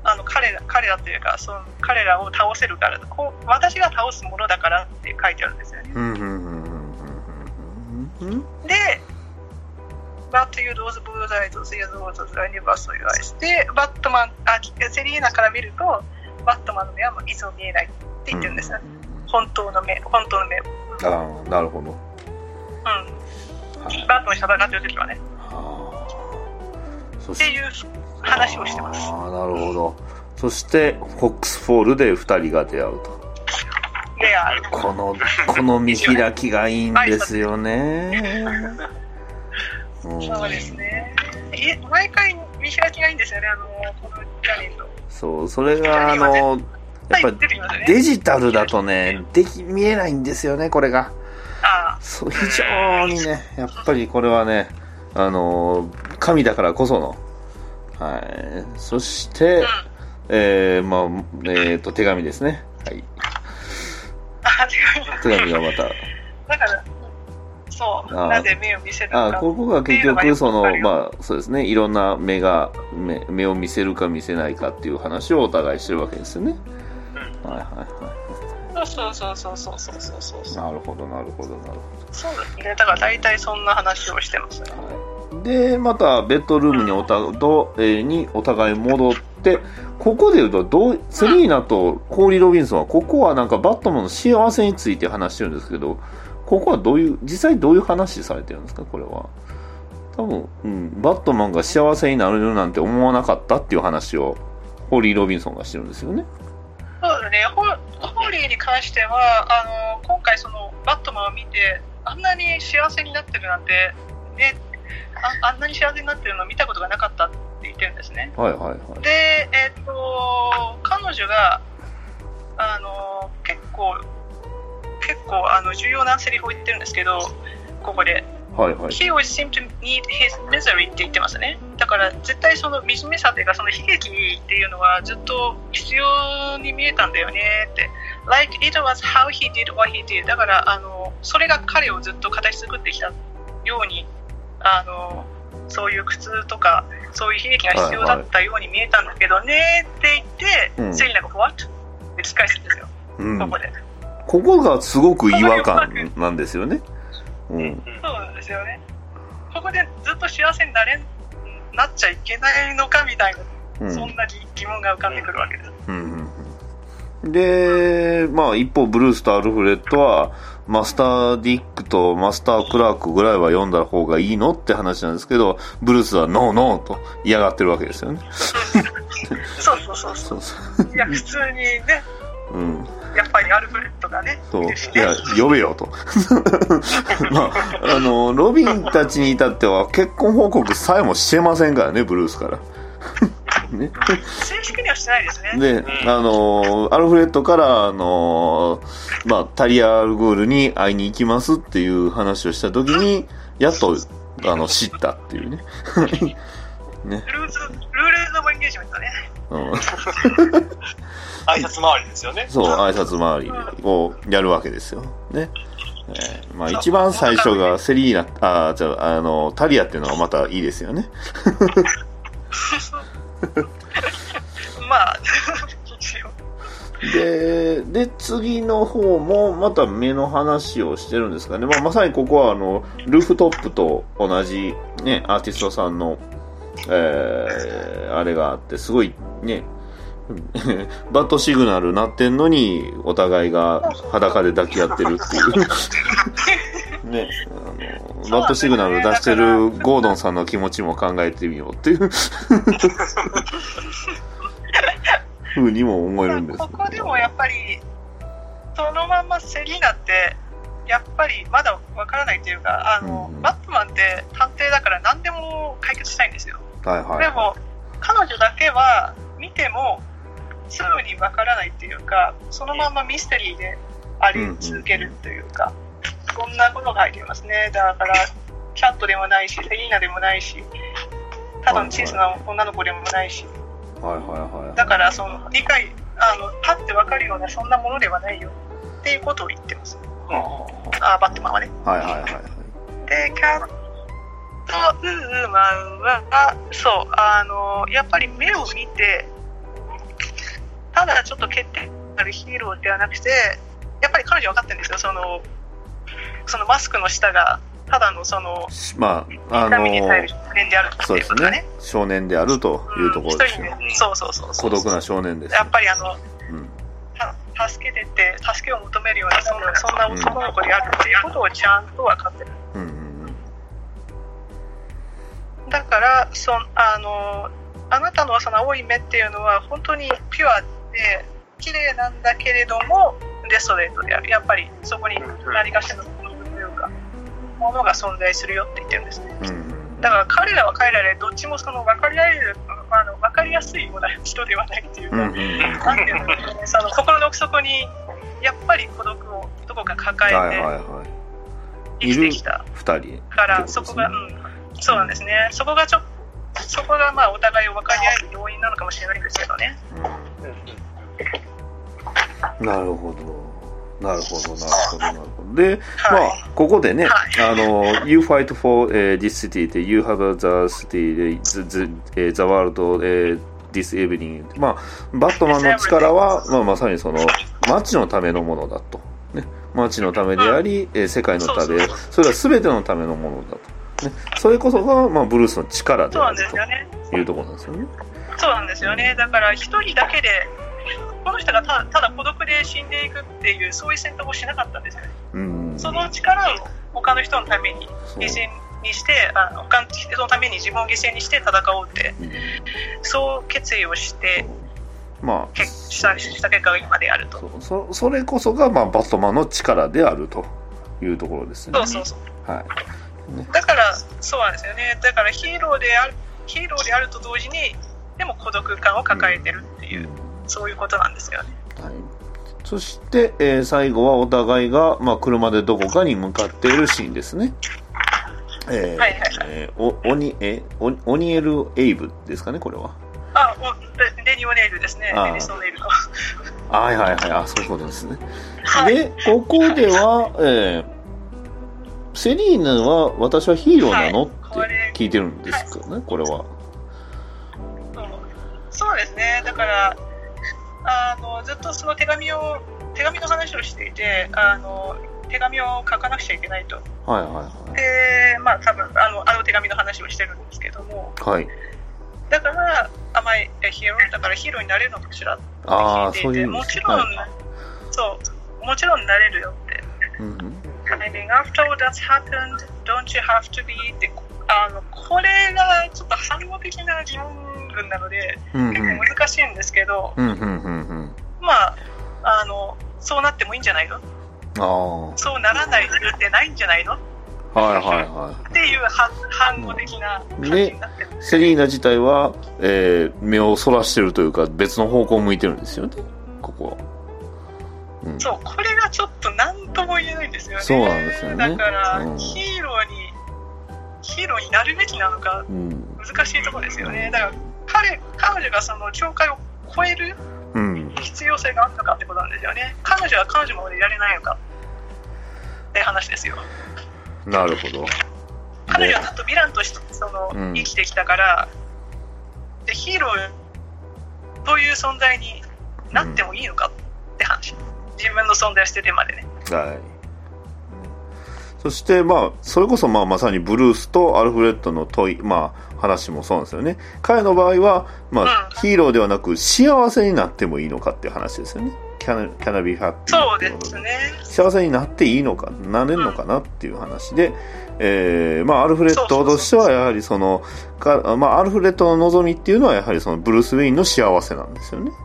D: あの彼ら彼らというかその彼らを倒せるからこう私が倒すものだからって書いてあるんですよね。で、バット・ユー・ドーズ・ブーザイズ・シアズ・ウォーズ・ライニバスと言われて、バットマン、あ、セリーナから見ると、バットマンの目はいつも見えないって言ってるんですね。本当の目、本当の目。うん。
A: ああ、なるほど。
D: バットマンに戦ってる時はね。っていう話をしてます。
A: ああ、なるほど。そして、フォックスフォールで二人が出会うと。
D: レア。
A: この、この見開きがいいんですよね。う ん
D: そうですね。い毎回見開きがいいんですよね、あの、このジャニーと。
A: そう、それが、あの、やっぱデジタルだとね、でき、見えないんですよね、これが。
D: あ
A: そう、非常にね、やっぱりこれはね、あの、神だからこその、はい。そして。えー、まあ、えっ、と、手紙ですね。はい。手紙がまた。
D: だから、そう、なぜ目を見せるのか。
A: あここが結局、そのまあ、そうですね、いろんな目が、目目を見せるか見せないかっていう話をお互いしてるわけですよね。はいはいは
D: そうそうそうそうそうそうそう
A: い。
D: そう。
A: なるほど、なるほど、なるほ
D: そうですね。だから大体そんな話をしてますね。
A: ど。はい、で、また、ベッドルームにおたど、えーにお互い戻って、ここで言うと、どう、セリーナとコーリー・ロビンソンは、ここはなんかバットマンの幸せについて話してるんですけど、ここはどういう、実際どういう話されてるんですか、これは。多分、うん、バットマンが幸せになるなんて思わなかったっていう話を、ホーリー・ロビンソンがしてるんですよね。
D: そうだね。ホホーリーに関しては、あの、今回そのバットマンを見て、あんなに幸せになってるなんて、ね、ああんなに幸せになってるのを見たことがなかったって言ってるんですね。
A: はいはいはい。
D: で、えっと、彼女が、あの、結構、結構、あの、重要なセリフを言ってるんですけど、ここで。
A: はいはい。
D: He always seemed to need his misery って言ってますね。だから絶対その惨めさというかその悲劇っていうのはずっと必要に見えたんだよねって。like it was how he did what he did だからあのそれが彼をずっと形作ってきたようにあのそういう苦痛とかそういう悲劇が必要だったように見えたんだけどねって言って、
A: うん
D: セリナが what? って聞き返すんですよ、
A: うん
D: ここで
A: ここがすごく違和感なんですよね。うん。
D: そうですよねここでずっと幸せになれんなっちゃいけないのかみたいな、
A: うん
D: そんな疑問が浮かんでくるわけです
A: うんうんうんで、まあ一方ブルースとアルフレッドは、マスター・ディックとマスター・クラークぐらいは読んだ方がいいのって話なんですけど、ブルースはノーノーと嫌がってるわけですよね。
D: そうそうそうそ。
A: う
D: いや普通にね
A: うん。
D: やっぱりアルフレッドがね
A: そう。
D: い
A: や、呼べよと。まあ、あの、ロビンたちに至っては結婚報告さえもしてませんからね、ブルースから。ね。
D: 正式にはしてないですね
A: で、あのーアルフレッドから、あのーまあ、タリア・アルゴールに会いに行きますっていう話をしたときに、やっと、あの、知ったっていうね。ね。
D: ルーズルーレーズオブエンゲージメントね
A: うん、
B: 挨拶回りですよね。
A: そう、挨拶回りをやるわけですよ。ね。えーまあ、一番最初がセリーナ、あ、じゃあ、あの、タリアっていうのはまたいいですよね。
D: まあ
A: で、で、次の方もまた目の話をしてるんですかね。まあ、まさにここはあの、ルーフトップと同じね、アーティストさんの、えー、あれがあって、すごいね、バッドシグナルなってんのに、お互いが裸で抱き合ってるっていう。ね、あの、バッドシグナル出してるゴードンさんの気持ちも考えてみようっていう。ふうにも思えるんですけど
D: ここでもやっぱりそのまんまセリーナってやっぱりまだわからないというかあの、
A: うん
D: バットマンって探偵だから何でも解決したいんですよ、
A: はいはい。
D: でも彼女だけは見てもすぐにわからないっていうかそのまんまミステリーであり続けるというか、そんなことが入っていますね。だからキャットでもないしセリーナでもないしただの小さな女の子でもないし、
A: はいはいはい。
D: だからその理解あのパッて分かるようなそんなものではないよっていうことを言ってますあバットマンはね
A: はいはいはいはい。
D: でキャットウーマンはそうあのやっぱり目を見てただちょっと欠点あるヒーローではなくてやっぱり彼女は分かってるんですよそのそのマスクの下がただのその
A: しまあ、あの
D: 痛みに耐える少年であるって
A: そうです
D: いうことがね
A: ね。少年であるというところですよ。
D: うんそうそうそうそう
A: 孤独な少年ですよ
D: やっ。ぱりあの助けてって助けを求めるようなそんなそんな男の子であるっていうことをちゃんと分かってる。
A: うんうん
D: だからそあのあなたのその青い目っていうのは本当にピュアで綺麗なんだけれどもデストレートである。やっぱりそこに何かしらのものというかものが存在するよって言ってるんですね。
A: うん。うん
D: だから彼らは彼らでどっちもその分かり合えるあの分かりやすいような人ではないっていうか、
A: うん。
D: なんていうのかなその心の奥底にやっぱり孤独をどこか抱
A: はい
D: えて
A: はいはい。
D: 生きてきた
A: 二人。
D: からそこが、うん、そうなんですねそこがちょそこがまあお互いを分かり合える要因なのかもしれないんですけどね
A: うんなるほど。なるほど、なるほど、なるほど。で、ま
D: はい
A: あ、ここでね、
D: はい
A: あの、You fight for、uh, this city で You have the city, the, the, world、uh, this evening. まあ、バットマンの力は、まあ、まさにその、街のためのものだと。ね。街のためであり、えー世界のため、それは全てのためのものだと。ね。それこそが、まあ、ブルースの力であるというところなんですよね。
D: そうなんですよねだから一人だけでこの人がたただ孤独で死んでいくっていうそういう選択をしなかったんですよね。
A: うん。
D: その力を他の人のために犠牲にしてあ他の人のために自分を犠牲にして戦おうって
A: うん。
D: そう決意をして
A: まあ、
D: けしたした結果が今であると。
A: そう。そそれこそが、まあ、バットマンの力であるというところですね。
D: そうそうそう。
A: はい。
D: だからそうなんですよね。だからヒーローであるヒーローであると同時にでも孤独感を抱えてるっていう、そういうことなんですよね。
A: はい、そして、えー最後はお互いが、まあ、車でどこかに向かっているシーンですね。えー
D: はいは
A: えーおオニえオオニエル・エイブですかね、これは。
D: あおデデニオネイルですね。デニス・オネイルの。
A: はいはいはい。あそういうことですね。
D: はい。
A: でここでは、えーセリーナは私はヒーローなの、
D: はい。こ
A: って
D: れ
A: 聞いてるんですかね、これは。
D: そう。そうですね。だから、あの、ずっとその手紙を、手紙の話をしていて、あの、手紙を書かなくちゃいけないと。
A: はいはい
D: で、まあ多分、あの、あの手紙の話をしてるんですけども、
A: はい。はい
D: だから、甘いヒーローだからヒーローになれるのかしらって
A: ああ
D: 聞いて。いて、もちろん、
A: はい。
D: そう、もちろんなれるよって。
A: うんうん。
D: I mean, after all that's happened, don't you have to be って、あの、これがちょっと反応的な疑問文なので、
A: うんうん。
D: 結構難しいんですけど、
A: うんうんうんうん。
D: まあ、あの、そうなってもいいんじゃないの？
A: あ
D: そうならない理由ってないんじゃないの？っ
A: あはいはい。は
D: ていう反反応的な感じになってる。ん
A: い
D: です
A: セリーナ自体は、えー目をそらしてるというか別の方向を向いてるんですよねここは、うん、
D: そう、これがちょっと何とも言えないんですよね。
A: そうなんですよね。
D: だから、
A: うん。
D: ヒーローに、ヒーローになるべきなのか
A: うん。
D: 難しいところですよね。だから、彼、彼女がその境界を超える
A: うん
D: 必要性があるのかってことなんですよね。彼女は彼女までいられないのかって話ですよ。
A: なるほど
D: 彼女はずっとヴィランとしてその、
A: うん
D: 生きてきたから、で、ヒーローという存在になってもいいのかって話。自分の存在を捨ててまでね。
A: はい。そして、まあ、それこそ、まあ、まさにブルースとアルフレッドの問い、まあ、話もそうなんですよね。彼の場合は、まあ、
D: うん
A: ヒーローではなく、幸せになってもいいのかっていう話ですよね。キャナ、キャナビーハッピー
D: そうですね。
A: 幸せになっていいのか、なれるのかなっていう話で、えーまあ、アルフレッドとしては、やはりその、かまあ、アルフレッドの望みっていうのは、やはりその、ブルース・ウェインの幸せなんですよね。
D: うん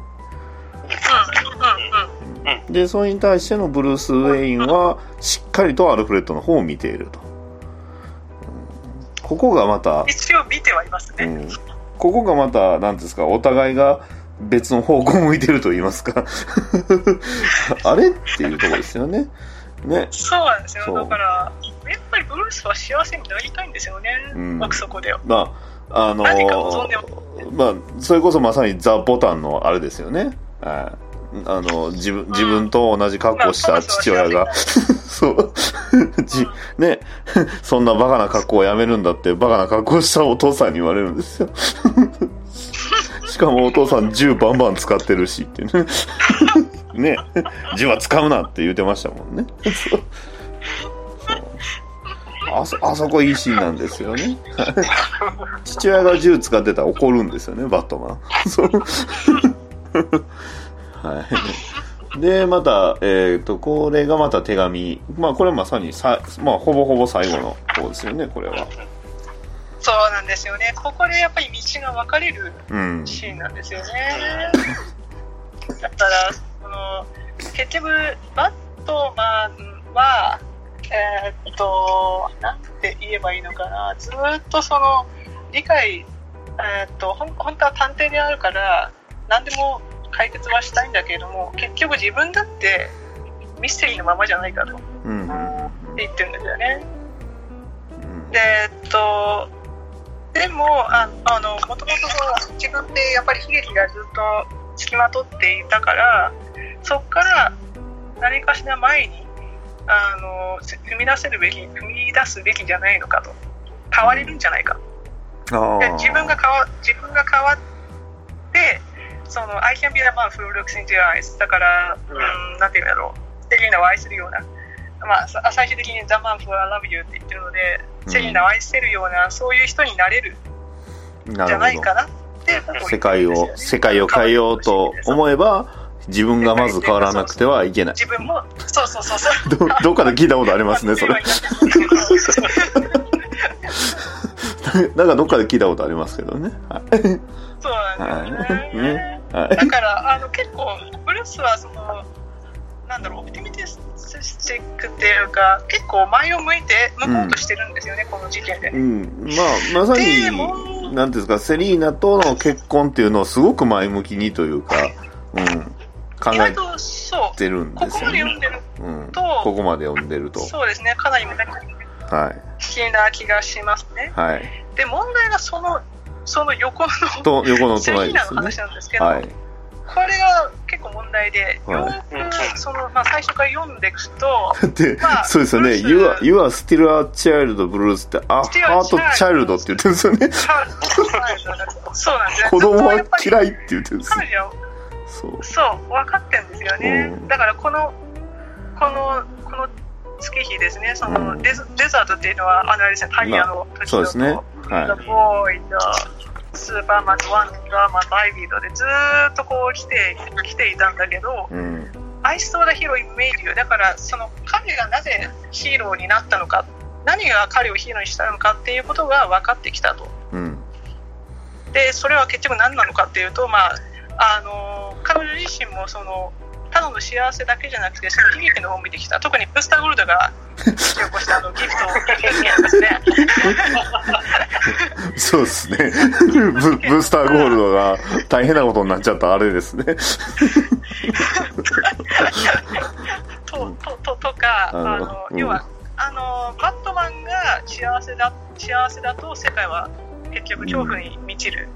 D: うんうん。
A: で、それに対してのブルース・ウェインは、しっかりとアルフレッドの方を見ていると。うんここがまた、
D: 一応見てはいますね。
A: うん、ここがまた、なんていうんですか、お互いが別の方向を向いてると言いますか。あれっていうところですよね。ね。
D: そうなんですよ。だから、やっぱりブルースは幸せになりたいんですよね。
A: うん
D: 奥底では。
A: まあ、あの
D: 何か望んでも
A: まあ、それこそまさにザ・ボタンのあれですよね。はいあの、自分、自分と同じ格好をした父親が、そう、じ、ね、そんなバカな格好をやめるんだって、バカな格好をしたお父さんに言われるんですよ。しかもお父さん銃バンバン使ってるしってね。ね、銃は使うなって言ってましたもんね。そうあそ、あそこいいシーンなんですよね。父親が銃使ってたら怒るんですよね、バットマン。そう。はい。で、また、えっ、と、これがまた手紙。まあ、これまさにさ、まあ、ほぼほぼ最後の方ですよね、これは。
D: そうなんですよね。ここでやっぱり道が分かれる
A: うん。
D: シーンなんですよね。だから、その、結局、バットマンは、えーっと、なんて言えばいいのかな。ずーっとその、理解、えーっと、本当は探偵であるから、何でも解決はしたいんだけれども、結局自分だってミステリーのままじゃないかと
A: うん。うん。
D: 言ってるんですよね。
A: うん
D: で、えっと、でも、ああの、もともと自分でやっぱり悲劇がずっと付きまとっていたから、そこから何かしら前に、あの、踏み出せるべき、踏み出すべきじゃないのかと。変われるんじゃないか。自分が変わ、自分が変わって、その、I can be the man who looks into your eyes. だから、うん、なんていうんだろう。セリーナを愛するような。まあ、さ最終的に The man who I love you って言ってるので、
A: うん
D: セリーナを愛せるような、そういう人になれるんじゃ
A: な
D: いかなって。
A: 世界を、世界を変えようと思えば、自分がまず変わらなくてはいけない。
D: 自分も、そうそうそうそう。
A: ど、どっかで聞いたことありますね、それ。なんかどっかで聞いたことありますけどね。はい。
D: そうなんですね
A: ね。はい
D: だから、あの、結構、ブルースは、その、なんだろう、オプティミティスティックっていうか、結構前を向いて向こうとしてるんですよね、この時点で
A: う。ん。まあ、まさに、なんていうんですか、セリーナとの結婚っていうのをすごく前向きにというか、うん、考え
D: 意外と、そう、
A: てるん
D: ここま
A: ですよね。
D: で読んでる
A: うん。
D: と
A: ここまで読んでると。
D: そうですね、かなり胸
A: はい。
D: 気な気がしますね。
A: はい。
D: で、問題がその、その横の、
A: と、横の隣ですね。
D: 話なんですけど、
A: はい。
D: これが結結構問題で、
A: はい
D: よその、まあ、最初から読んでいくと、
A: で、
D: まあ
A: そうですよね。You are, you are still a child blues って、あ、ハートチャイルドって言ってるんですよね。
D: そうなんですよ
A: 子供は嫌いって言ってるんですよ。そう。
D: そう、分かってんですよね。
A: うん
D: だからこの、この、この月日ですね、その
A: うん
D: デザデザートっていうのは、あのあれですね、タイヤの時
A: そうですね。は
D: The Void、スーパーマンズ1、ガーマン、バイビードでずーっとこう来て、来ていたんだけど、
A: い。うん。
D: I saw the hero in made you だからその彼がなぜヒーローになったのか何が彼をヒーローにしたのかっていうことが分かってきたと
A: うん。
D: でそれは結局何なのかっていうと、まあ、あの彼女自身もそのただの幸せだけじゃなくてその悲劇の方を見てきた。特にブスターゴールドが引き起こしたあのギフトですね。
A: そうですね。ブブースターゴールドが大変なことになっちゃったあれですね。
D: ととととか
A: あの
D: 要はあのバットマンが幸せだ幸せだと世界は結局恐怖に満ちる、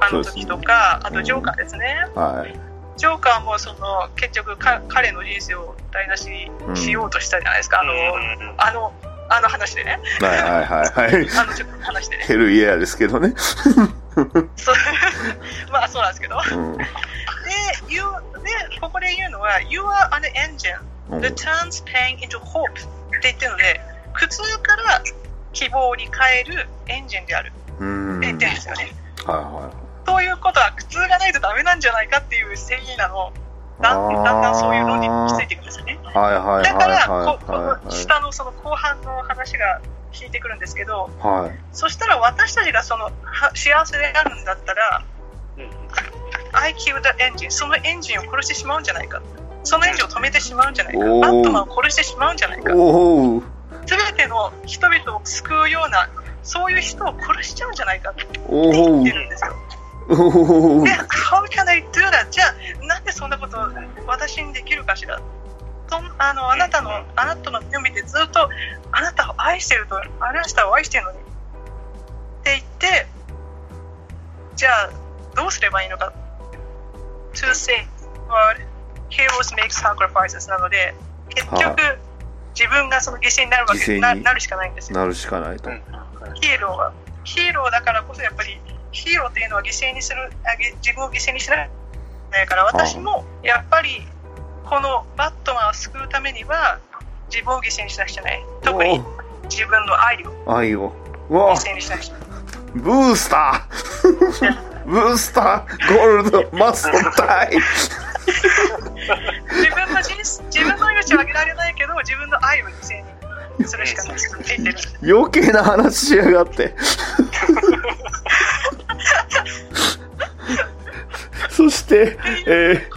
D: あの時とか、あとジョーカーですね、
A: はい。
D: ジョーカーもその結局か彼の人生を台無しにしようとしたじゃないですか、あのあのあの話でね。
A: はいはいはいはい。
D: あのちょっと話でね。
A: ヘルイエアですけどね。
D: そう。まあそうなんですけど。
A: うん。
D: で言うでここで言うのは You are an engine
A: うん。
D: that turns pain into hope って言ってるので苦痛から希望に変えるエンジンである。
A: うん。
D: って言ってるんですよね、
A: はいは
D: そういうことは苦痛がないとダメなんじゃないかっていう正義なのだんだんだんそういう論理についていくんですよね
A: い。はいはい
D: だからこ
A: は
D: こ
A: いはい
D: の下のその後半の話が聞いてくるんですけど
A: はい。はい。
D: そしたら私たちがそのは幸せであるんだったら I kill the engine そのエンジンを殺してしまうんじゃないかそのエンジンを止めてしまうんじゃないかバットマンを殺してしまうんじゃないか。全ての人々を救うようなそういう人を殺しちゃうんじゃないかって言って。るんですよで。How can I do that? じゃあなんでそんなこと私にできるかしら？そんあのあなたのあなたの目を見てずっとあなたを愛してるとあなたを愛してるのにって言ってじゃあどうすればいいのか？To say what heroes make sacrifices なので結局、
A: は
D: 自分がその犠牲になるわけななるしかないんですよ
A: なるしかないと。
D: ヒーローはヒーローだからこそやっぱりヒーローっていうのは犠牲にするあげ自分を犠牲にしないから私もやっぱりこのバットマンを救うためには自分を犠牲にしなくちゃない特に自分の愛を。
A: 愛を。
D: 犠牲にしなくちゃ。ない
A: ブースター。ブースター。ゴールドマストタイ
D: 自分の人生自分の命をあげられないけど自分の愛を犠牲にするしかない。
A: 余計な話しやがって。そして、え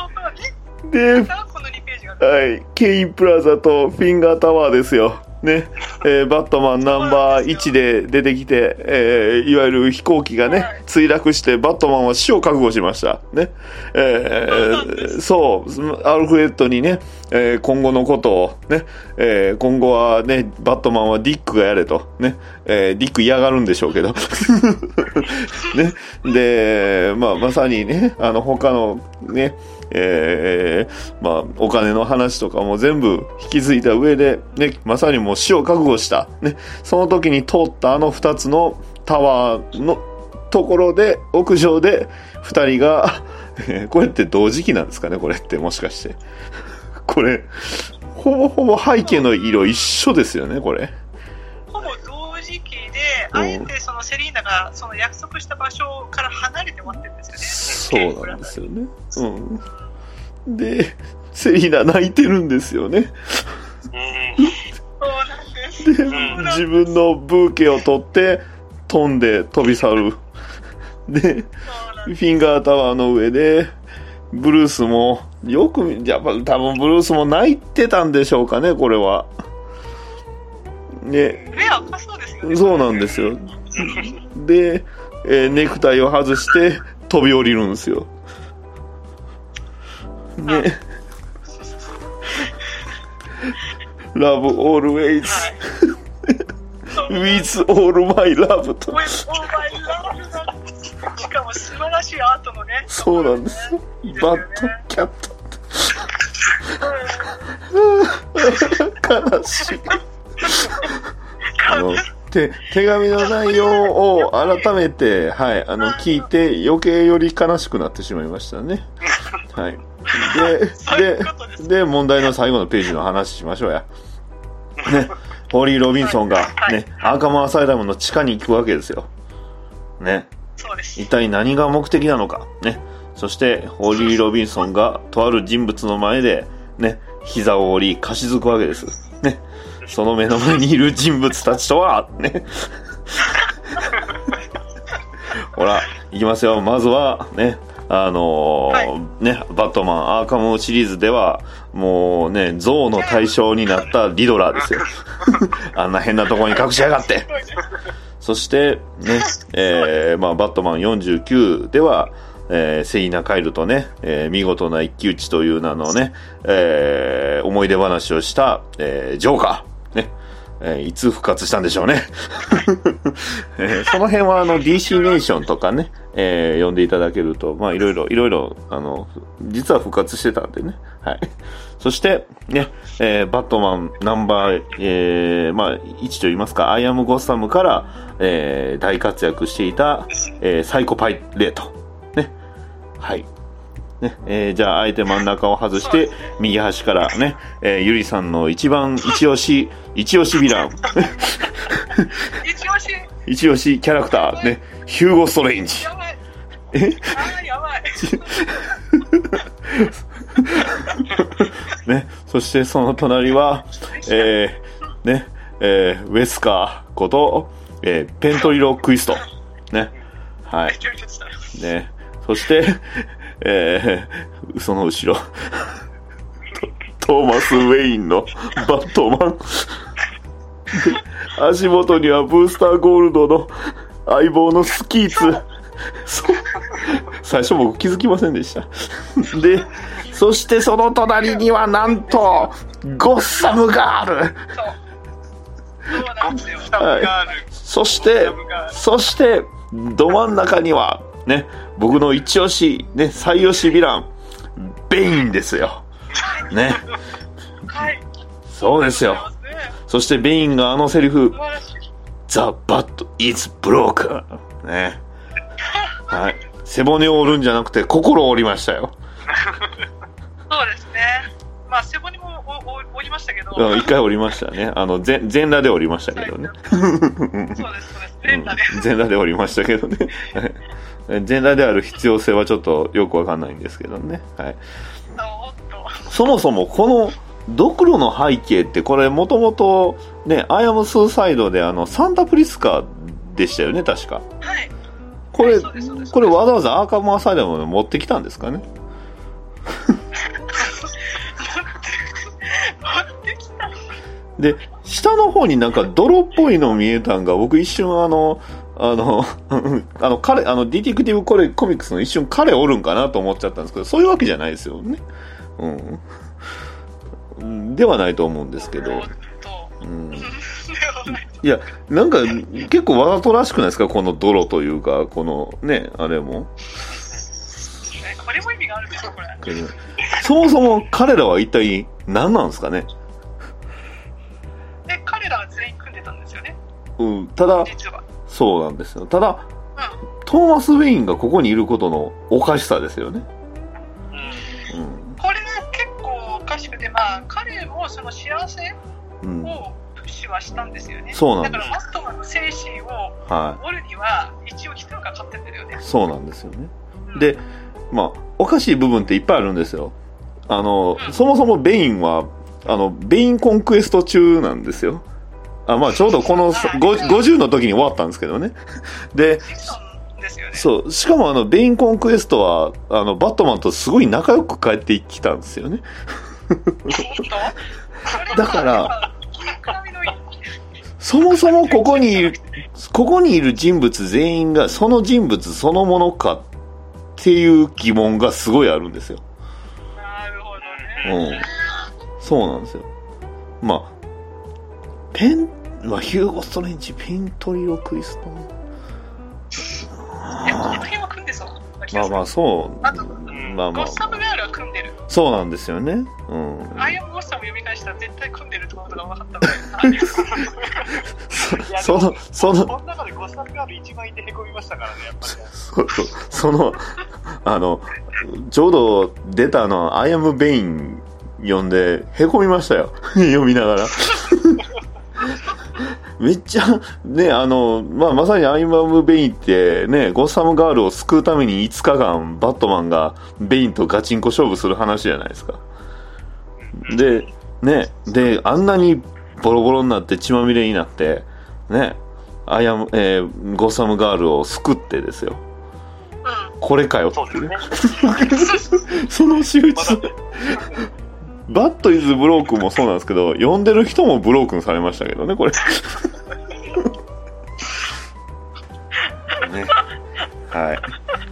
A: ー、で
D: だ、からこの2ページがある
A: はい、ケインプラザとフィンガータワーですよ。ね。えーバットマンナンバー1で出てきて、えーいわゆる飛行機がね、墜落して、バットマンは死を覚悟しました。ね。えーそう、アルフレッドにね、えー今後のことをね、えー今後はね、バットマンはディックがやれと。ね。えーディック嫌がるんでしょうけど。ね。で、まあ、まさにね、あの、他のね、えーまあ、お金の話とかも全部引き継いだ上で、ね、まさにもう死を覚悟した。ね。その時に通ったあの二つのタワーのところで、屋上で二人が、え ーこれって同時期なんですかねこれってもしかして。これ、ほぼほぼ背景の色一緒ですよね、これ。
D: ほぼ同時期で、あえてそのセリーナがその約束した場所から離れて待ってるんですよね。
A: そうなんですよね。うん。で、セリーナ泣いてるんですよね。
D: そうなんで
A: 自分のブーケを取って、飛んで飛び去る。で、フィンガータワーの上で、ブルースも、よく見、やっぱ多分ブルースも泣いてたんでしょうかね、これは。ね、
D: 目赤そうですよね。
A: そうなんですよ。で、えーネクタイを外して飛び降りるんですよ。ね。Love always
D: はい。
A: with all my love と。
D: With all my love しかも素晴らしいアートのね。
A: そうなんですよ。
D: ですよね
A: バットキャット悲しいあのて手紙の内容を改めて、はい、あの聞いて余計より悲しくなってしまいましたね。はい。で、
D: です
A: で、で、問題の最後のページの話しましょうや。ね、ホーリー・ロビンソンが、
D: はい
A: ね、アーカム・アサイラムの地下に行くわけですよ。ね。一体何が目的なのか。ね、そして、ホーリー・ロビンソンがとある人物の前で、ね、膝を折り、かしずくわけです。ね、その目の前にいる人物たちとは、ね。ほら、いきますよ。まずは、ね、あのー
D: はい
A: ね、バットマン、アーカムシリーズでは、もうね、象の対象になったリドラーですよ。あんな変なところに隠しやがって。そして、ね、えー、まあ、バットマン49では、えーセイナ・カイルとね、えー見事な一騎打ちという名のね、えー思い出話をした、えージョーカー。ね。えーいつ復活したんでしょうね。えーその辺はあの DC ネーションとかね、えー読んでいただけると、まあいろいろ、いろいろ、あの、実は復活してたんでね。はい。そして、ね、えーバットマンナンバー、えーまあ、1と言いますか、アイアム・ゴッサムから、えー大活躍していた、えーサイコパイレート。ね。はい。ね、えーじゃあ、あえて真ん中を外して、右端からね、えーゆりさんの一番一押し、一押しヴィラン。
D: 一押し、
A: 一押しキャラクター、ね、ヒューゴ・ストレンジ。
D: やばい。
A: え？
D: あーやばい。
A: ね、そしてその隣は、えー、ね、えーウェスカーこと、えーペントリロ・クイスト。ね、はい。ね、そして、えー、その後ろ、ト トーマス・ウェインの バットマン。で足元にはブースターゴールドの相棒のスキーツ。最初僕気づきませんでした。で、そしてその隣にはなんと、ゴッサムガール。はい。そして、そして、ど真ん中には、ね、僕の一押し、ね、最押しヴィラン、ベインですよ。ね、
D: はい。
A: そうですよ。
D: ね
A: そしてベインがあのセリフ。The bat is broken. ね。はい。背骨を折るんじゃなくて、心を折りましたよ。
D: そうですね。まあ、背骨も折りましたけど、
A: 一回折りましたね。あの、全全裸で折りましたけどね。
D: です、そうです。連打で。
A: うん全裸で折りましたけどね。はい全裸である必要性はちょっとよくわかんないんですけどね。はい。そもそもこのドクロの背景ってこれもともとね、アイアムスーサイドであのサンタプリスカでしたよね、確か。
D: はい。
A: これ、
D: そうですそうです
A: これわざわざアーカムアサイドまで持ってきたんですかね？
D: 持ってきた。
A: で、下の方になんか泥っぽいの見えたんが、僕一瞬あの、あの、あの、彼、あの、ディティクティブコレコミックスの一瞬彼おるんかなと思っちゃったんですけど、そういうわけじゃないですよね。うん。ではないと思うんですけど。うん。
D: い
A: いや、なんか、結構わざとらしくないですか？この泥というか、このね、あれも。
D: えこれも意味があるんでしょ、これ。
A: そもそも彼らは一体何なんですかね？
D: で、彼らは全員組んでたんですよね、
A: うん、ただ、
D: 実は。
A: そうなんですよ。ただ、
D: う
A: トーマス・ウェインがここにいることのおかしさですよね。
B: うん。
A: うん。
D: ん。これが結構おかしくて、まあ、彼もその幸せ
A: うん。
D: をプッシュはしたんですよね。
A: そうなんです
D: だから、マットマンの精神を
A: は
D: 折るには、一応必要がかかってるんだよね
A: い。。そうなんですよね。
D: うん
A: で、まあ、おかしい部分っていっぱいあるんですよ。あの、
D: うん
A: そもそもベインは、あの、ベインコンクエスト中なんですよ。あまあ、ちょうどこのそご50の時に終わったんですけどね。で。そう、しかもあの、ベインコンクエストは、あの、バットマンとすごい仲良く帰ってきたんですよね。だから、そもそもここにいる、ここにいる人物全員がその人物そのものかっていう疑問がすごいあるんですよ。
D: なるほどね。
A: うん。そうなんですよ。まあ、ペン、まあ、ヒューゴ・ストレンジ、ペントリロ・クリスト。
D: いや、この辺は組んでそう。
A: まあまあ、そう。
D: あと、
B: うん
A: まあまあ
D: ゴッサムガールは組んでる。
A: そうなんですよね。うん。
D: アイアムゴッサム読み返したら絶対組んでるってことが分かったので。
A: その、その、
B: この中でゴッサムガール一番いてへこみましたからね、やっぱりね。
A: そその、あの、ちょうど出たあの、アイアムベイン読んで、へこみましたよ。読みながら。めっちゃ、ね、あの、まあ、まさにアイアムベインってね、ゴッサムガールを救うために5日間、バットマンがベインとガチンコ勝負する話じゃないですか。で、ね、で、あんなにボロボロになって血まみれになって、ね、アイアム、えーゴッサムガールを救ってですよ。
D: うん。
A: これかよって。ね。その仕打ち。バットイズブロークンもそうなんですけど、呼んでる人もブロークンされましたけどね、これ。ね。はい。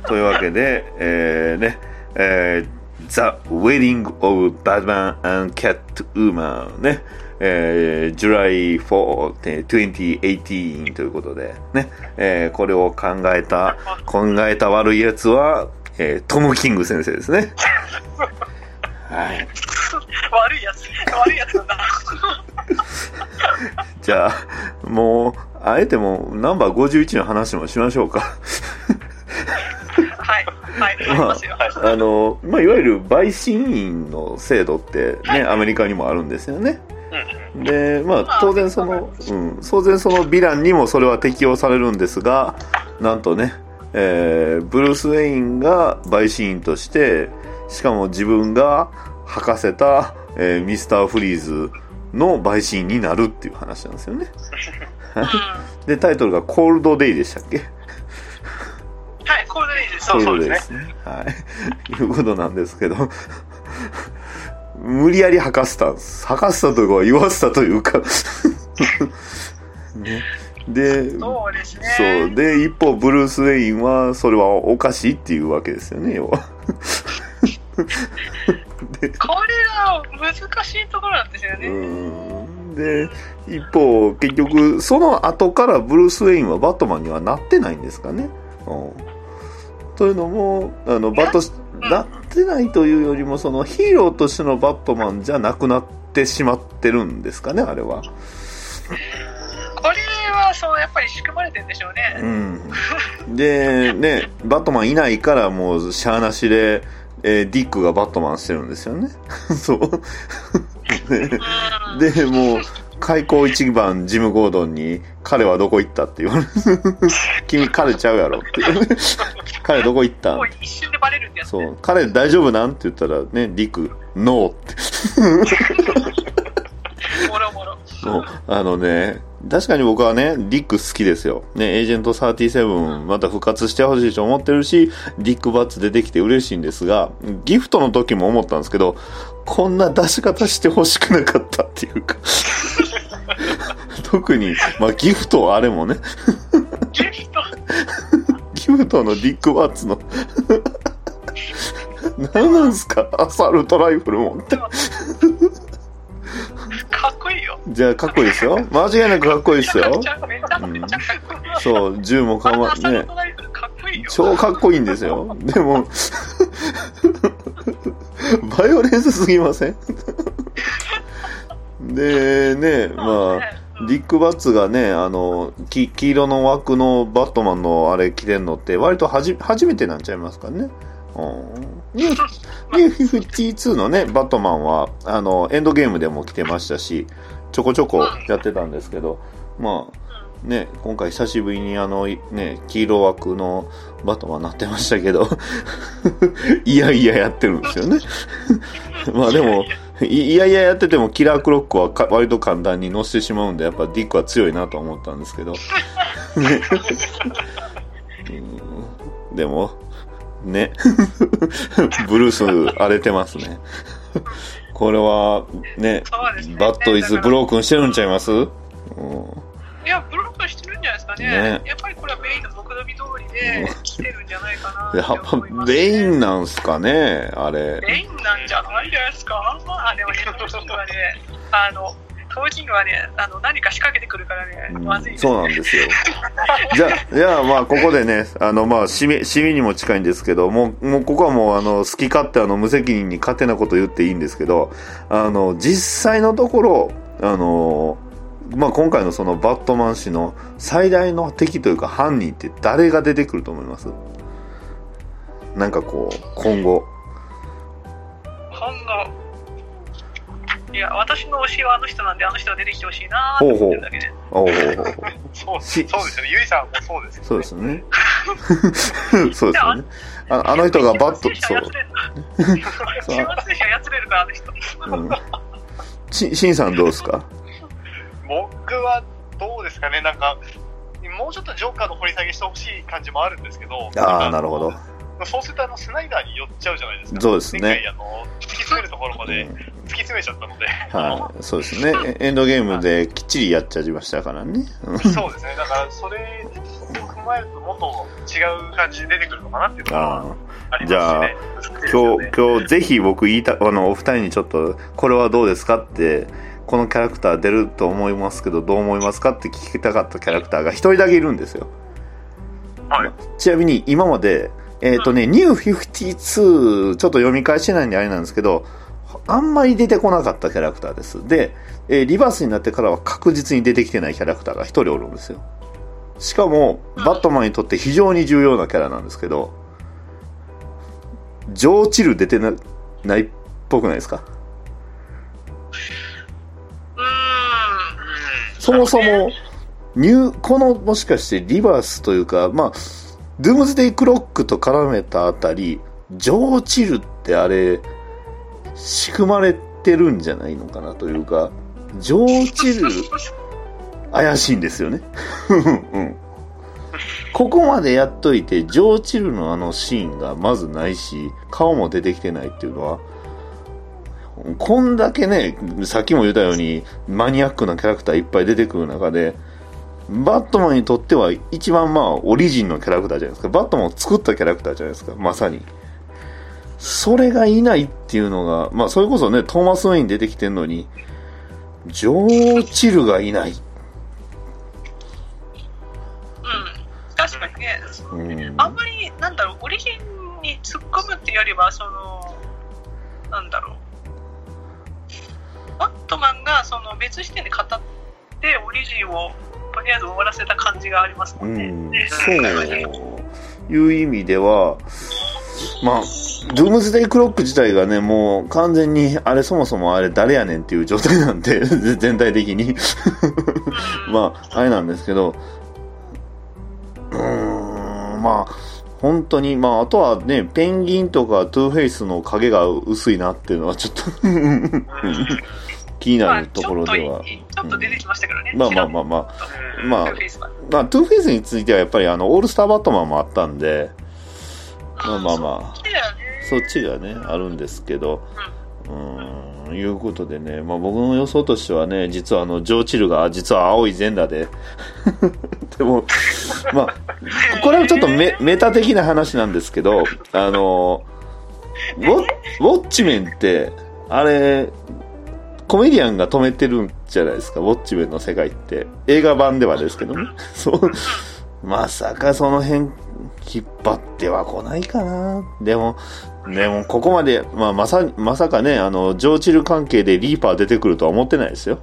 A: というわけで、えー、ね、えー、The Wedding of Batman and Catwoman ね、えー、July 4, えー2018ということで、ね、えー、これを考えた、考えた悪いやつは、えー、トム・キング先生ですね。はい。
D: 悪いやつ。悪いやつだ。
A: じゃあ、もう、あえてもうナンバー51の話もしましょうか。
D: はい。はい。ますよ。
A: あの、まあ、いわゆる陪審員の制度ってね、アメリカにもあるんですよね。で、まあ、当然その、うん、当然そのヴィランにもそれは適用されるんですが、なんとね、えーブルース・ウェインが陪審員として、しかも自分が吐かせた、えーミスター・フリーズの陪審員になるっていう話なんですよね。
D: うん。
A: で、タイトルがコールド・デイでしたっけ？
D: はい、コールドレイです。
B: そうですね。
A: はい。いうことなんですけど、無理やり吐かせたんです。吐かせたというか、言わせたというか。ね。で、
D: そうですね。
A: そう。で、一方、ブルース・ウェインは、それはおかしいっていうわけですよね、要は。
D: これが難しいところなんですよね。
A: で、一方、結局、その後からブルース・ウェインはバットマンにはなってないんですかね。うん。というのも、あの、バット、なってないというよりも、そのヒーローとしてのバットマンじゃなくなってしまってるんですかね、あれは。
D: これは、そう、やっぱり仕組まれてるんでしょうね。
A: うん。で、ね、バットマンいないからもう、しゃーなしで、えーディックがバットマンしてるんですよね。そう。でもう、開口一番ジム・ゴードンに、彼はどこ行ったって言われる。君、彼ちゃうやろっていう。彼どこ行った？
D: 一瞬でバレるんですね。
A: そう。彼大丈夫なん？って言ったらね、ディック、ノーって。
D: もろもろ。
A: もう、あのね、確かに僕はね、ディック好きですよ。ね、エージェント37また復活してほしいと思ってるし、ディックバッツ出てきて嬉しいんですが、ギフトの時も思ったんですけど、こんな出し方してほしくなかったっていうか。特に、まあギフトあれもね、
D: ギフト。
A: ギフトのディックバッツの、何なんすか？アサルトライフル持って。
D: かっこいいよ。
A: じゃあかっこいいですよ。間違いなくかっこいいですよ
D: めち。ゃめちゃめちゃかっこいい。
A: そう、銃もかま、ね。超かっこいいんですよ。でも、バイオレンスすぎません？で、ね、まあ、ディック・バッツがね、あの、き黄色の枠のバットマンのあれ着てんのって、割とはじ、初めてなんちゃいますかね。うん。ニュー、ニュー52のね、バットマンは、あの、エンドゲームでも着てましたし、ちょこちょこやってたんですけど、まあ、ね、今回久しぶりにあの、ね、黄色枠のバトマンなってましたけど、いやいややってるんですよね。まあでも、いやいややっててもキラークロックは割と簡単に乗せてしまうんで、やっぱディックは強いなと思ったんですけど。でも、ね。ブルース荒れてますね。これは、ね、
D: ね。
A: Bat is broken してるんちゃいます？うん。
D: いや、 broken してるんじゃないですかね。
A: ね。
D: やっぱりこれはベインの目論見通りで来てるんじゃないかな
A: やっ
D: って思い
A: ぱ
D: ます、ね。
A: ベインなんすかね？あれ。
D: ベインなんじゃないですか？あれはね、はね、あの、トム・キングはね、あの、何か仕掛けてくるからね、
A: うん
D: まずいです。
A: そうなんですよ。じゃあ、じゃあまあ、ここでね、あの、まあ、締め、締めにも近いんですけど、もう、もう、ここはもう、あの、好き勝手、あの、無責任に勝手なこと言っていいんですけど、あの、実際のところ、あの、まあ、今回のそのバットマン氏の最大の敵というか犯人って誰が出てくると思います？なんかこう、今後。
D: 今後、いや、私の推しはあの人なんで、あの人が出てきてほしいなーって思ってるだけで。
A: おお
B: そう
A: し
B: そうですよね。ゆいさんもそうですよね。
A: そうですよね。そうですよね。ああの人がバット、そう。
D: 週末選手操れるから、あの人。
A: うん。し、しんさんどうですか？
B: 僕はどうですかね、なんか、もうちょっとジョーカーの掘り下げしてほしい感じもあるんですけど、
A: ああ、なるほど。
B: そうするとあのスナイダーに寄っちゃうじゃないですか。
A: そうですね
B: 前回あの突き詰めるところまで
A: うん
B: 突き詰めちゃったので、
A: はい、そうですね。エンドゲームできっちりやっちゃいましたからね。うん
B: そうですね、だからそれを踏まえると、もっと違う感じで出てくるのかなっていうのは
A: あ
B: ありますしね。
A: じゃあ
B: ね
A: 今日、今日ぜひ僕言いた、あの、お二人にちょっと、これはどうですかって、このキャラクター出ると思いますけど、どう思いますかって聞きたかったキャラクターが一人だけいるんですよ。
B: はい
A: ちなみに今まで、えっ、とね、ニュー52、ちょっと読み返してないんであれなんですけど、あんまり出てこなかったキャラクターです。で、えーリバースになってからは確実に出てきてないキャラクターが一人おるんですよ。しかも、バットマンにとって非常に重要なキャラなんですけど、ジョー・チル出てなないっぽくないですか？そもそも、ニュー、このもしかしてリバースというか、まあ、ドゥームズデイクロックと絡めたあたり、ジョー・チルってあれ、仕組まれてるんじゃないのかなというか、ジョー・チル、怪しいんですよね。うん。ここまでやっといて、ジョー・チルのあのシーンがまずないし、顔も出てきてないっていうのは、こんだけね、さっきも言ったように、マニアックなキャラクターいっぱい出てくる中で、バットマンにとっては一番まあ、オリジンのキャラクターじゃないですか。バットマンを作ったキャラクターじゃないですか、まさに。それがいないっていうのが、まあ、それこそね、トーマス・ウェイン出てきてんのに、ジョー・チルがいない。
D: うん。確かにね、
A: うん。
D: あんまり、なんだろう、オリジンに突っ込むっていうよりは、その、なんだろう。バットマンがその別視点で語って、オリジンをとりあえず終わらせた感じがありますも
A: うん
D: ね。
A: ん、そういう意味では、まあ、ドゥームズデイクロック自体がね、もう完全に、あれそもそもあれ誰やねんっていう状態なんで、全体的に。まあ、あれなんですけど、うーん、まあ、本当に、まあ、あとはね、ペンギンとかトゥーフェイスの影が薄いなっていうのはちょっと 気に
D: まあ
A: なるところでは。
D: ちょっとちょっと出てきましたけどね。
A: まあまあまあまあ、
B: うん。
A: まあ
D: トゥーフェイスが
A: まあ、トゥーフェイスについてはやっぱりあの、オールスターバットマンもあったんで、まあまあまあ。そっちがね、あるんですけど、うーん、いうことでね、まあ僕の予想としてはね、実はあの、ジョーチルが実は青い全裸で、でも、まあ、これはちょっとメメタ的な話なんですけど、あの、ウォウォッチメンって、あれ、コメディアンが止めてるんじゃないですか、ウォッチメンの世界って。映画版ではですけどね。そう。まさかその辺、引っ張っては来ないかな。でも、でも、ここまで、まあ、まさ、まさかね、あの、ジョーチル関係でリーパー出てくるとは思ってないですよ。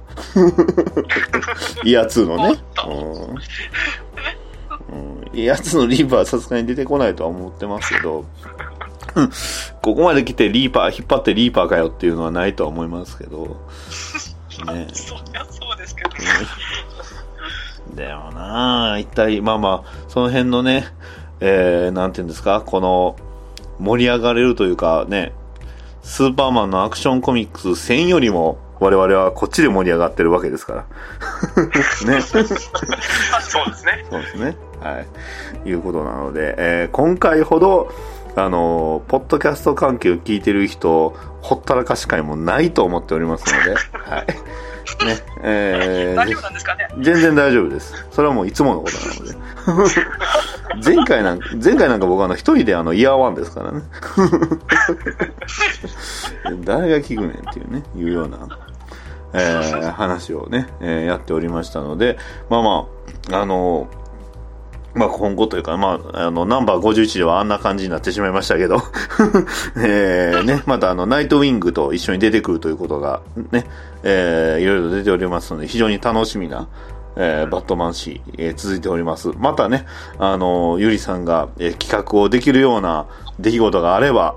A: イヤ2のね。うん。うん、イヤ2のリーパーはさすがに出てこないとは思ってますけど、うん ここまで来てリーパー、引っ張ってリーパーかよっていうのはないとは思いますけど、ね。
D: そういやそうですけど。
A: でもなあ一体、まあまあ、その辺のね、えー、なんていうんですか、この、盛り上がれるというかね、スーパーマンのアクションコミックス1000よりも、我々はこっちで盛り上がってるわけですから。ね。
B: そうですね。
A: そうですね。はい。いうことなので、えー今回ほど、あのーポッドキャスト関係を聞いてる人、ほったらかし会もないと思っておりますので、はい。ね、えー
D: 大丈夫なんですかね？
A: 全然大丈夫です。それはもういつものことなので。前回なんか、前回なんか僕はあの一人であのイヤーワンですからね。誰が聞くねんっていうね、いうような、えー話をね、えーやっておりましたので、まあまあ、あのまあ今後というか、まあ、あの、ナンバー51ではあんな感じになってしまいましたけど、えーね、またあの、ナイトウィングと一緒に出てくるということが、ね、えーいろいろ出ておりますので、非常に楽しみな、えーバットマン誌、えー続いております。またね、あの、ゆりさんが、えー企画をできるような出来事があれば、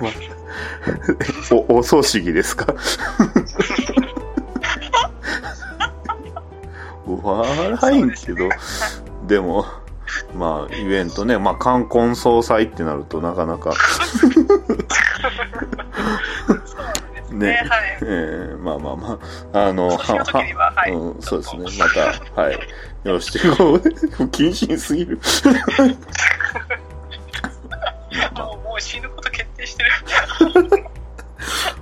A: お、お葬式ですか？笑いんけど、でも、まあ、イベントね、まあ、冠婚葬祭ってなるとなかなか、ね、
D: ねはい
A: えーまあまあまあ、あの、
D: ははい
A: うん、そうですね、また、はい、よろしく、こう不謹慎すぎる。
D: もうもう死ぬこと決定してる。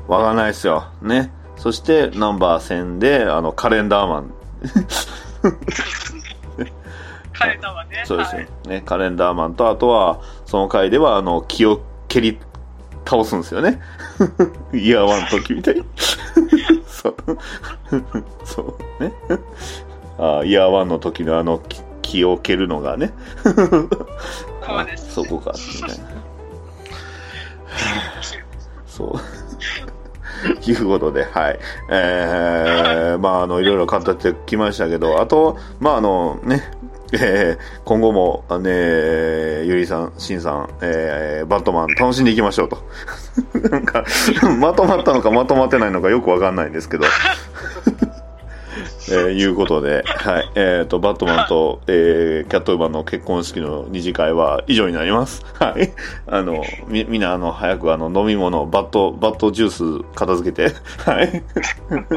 A: わかんないですよ。ね。そして、ナンバー1000で、あの、カレンダーマン。
D: カレンダーはね。
A: そうです
D: はい
A: ね。ね、カレンダーマンと、あとは、その回では、あの、気を蹴り倒すんですよね。イヤーワンの時みたいに。そう。そうね。あイヤーワンの時のあの、気気を蹴るのがね。
D: そうです。
A: そこか、みたいな。そう。いうことで、はい。えー、まあ、あの、いろいろ語ってきましたけど、あと、まあ、あの、ね、えー、今後も、ね、ゆりさん、しんさん、えー、バットマン楽しんでいきましょうと。なんか、まとまったのかまとまってないのかよくわかんないんですけど。えー、いうことで、はい。えっ、と、バットマンと、えー、キャットウーマンの結婚式の二次会は以上になります。はい。あの、み、みんな、あの、早く、あの、飲み物、バット、バットジュース片付けて、はい。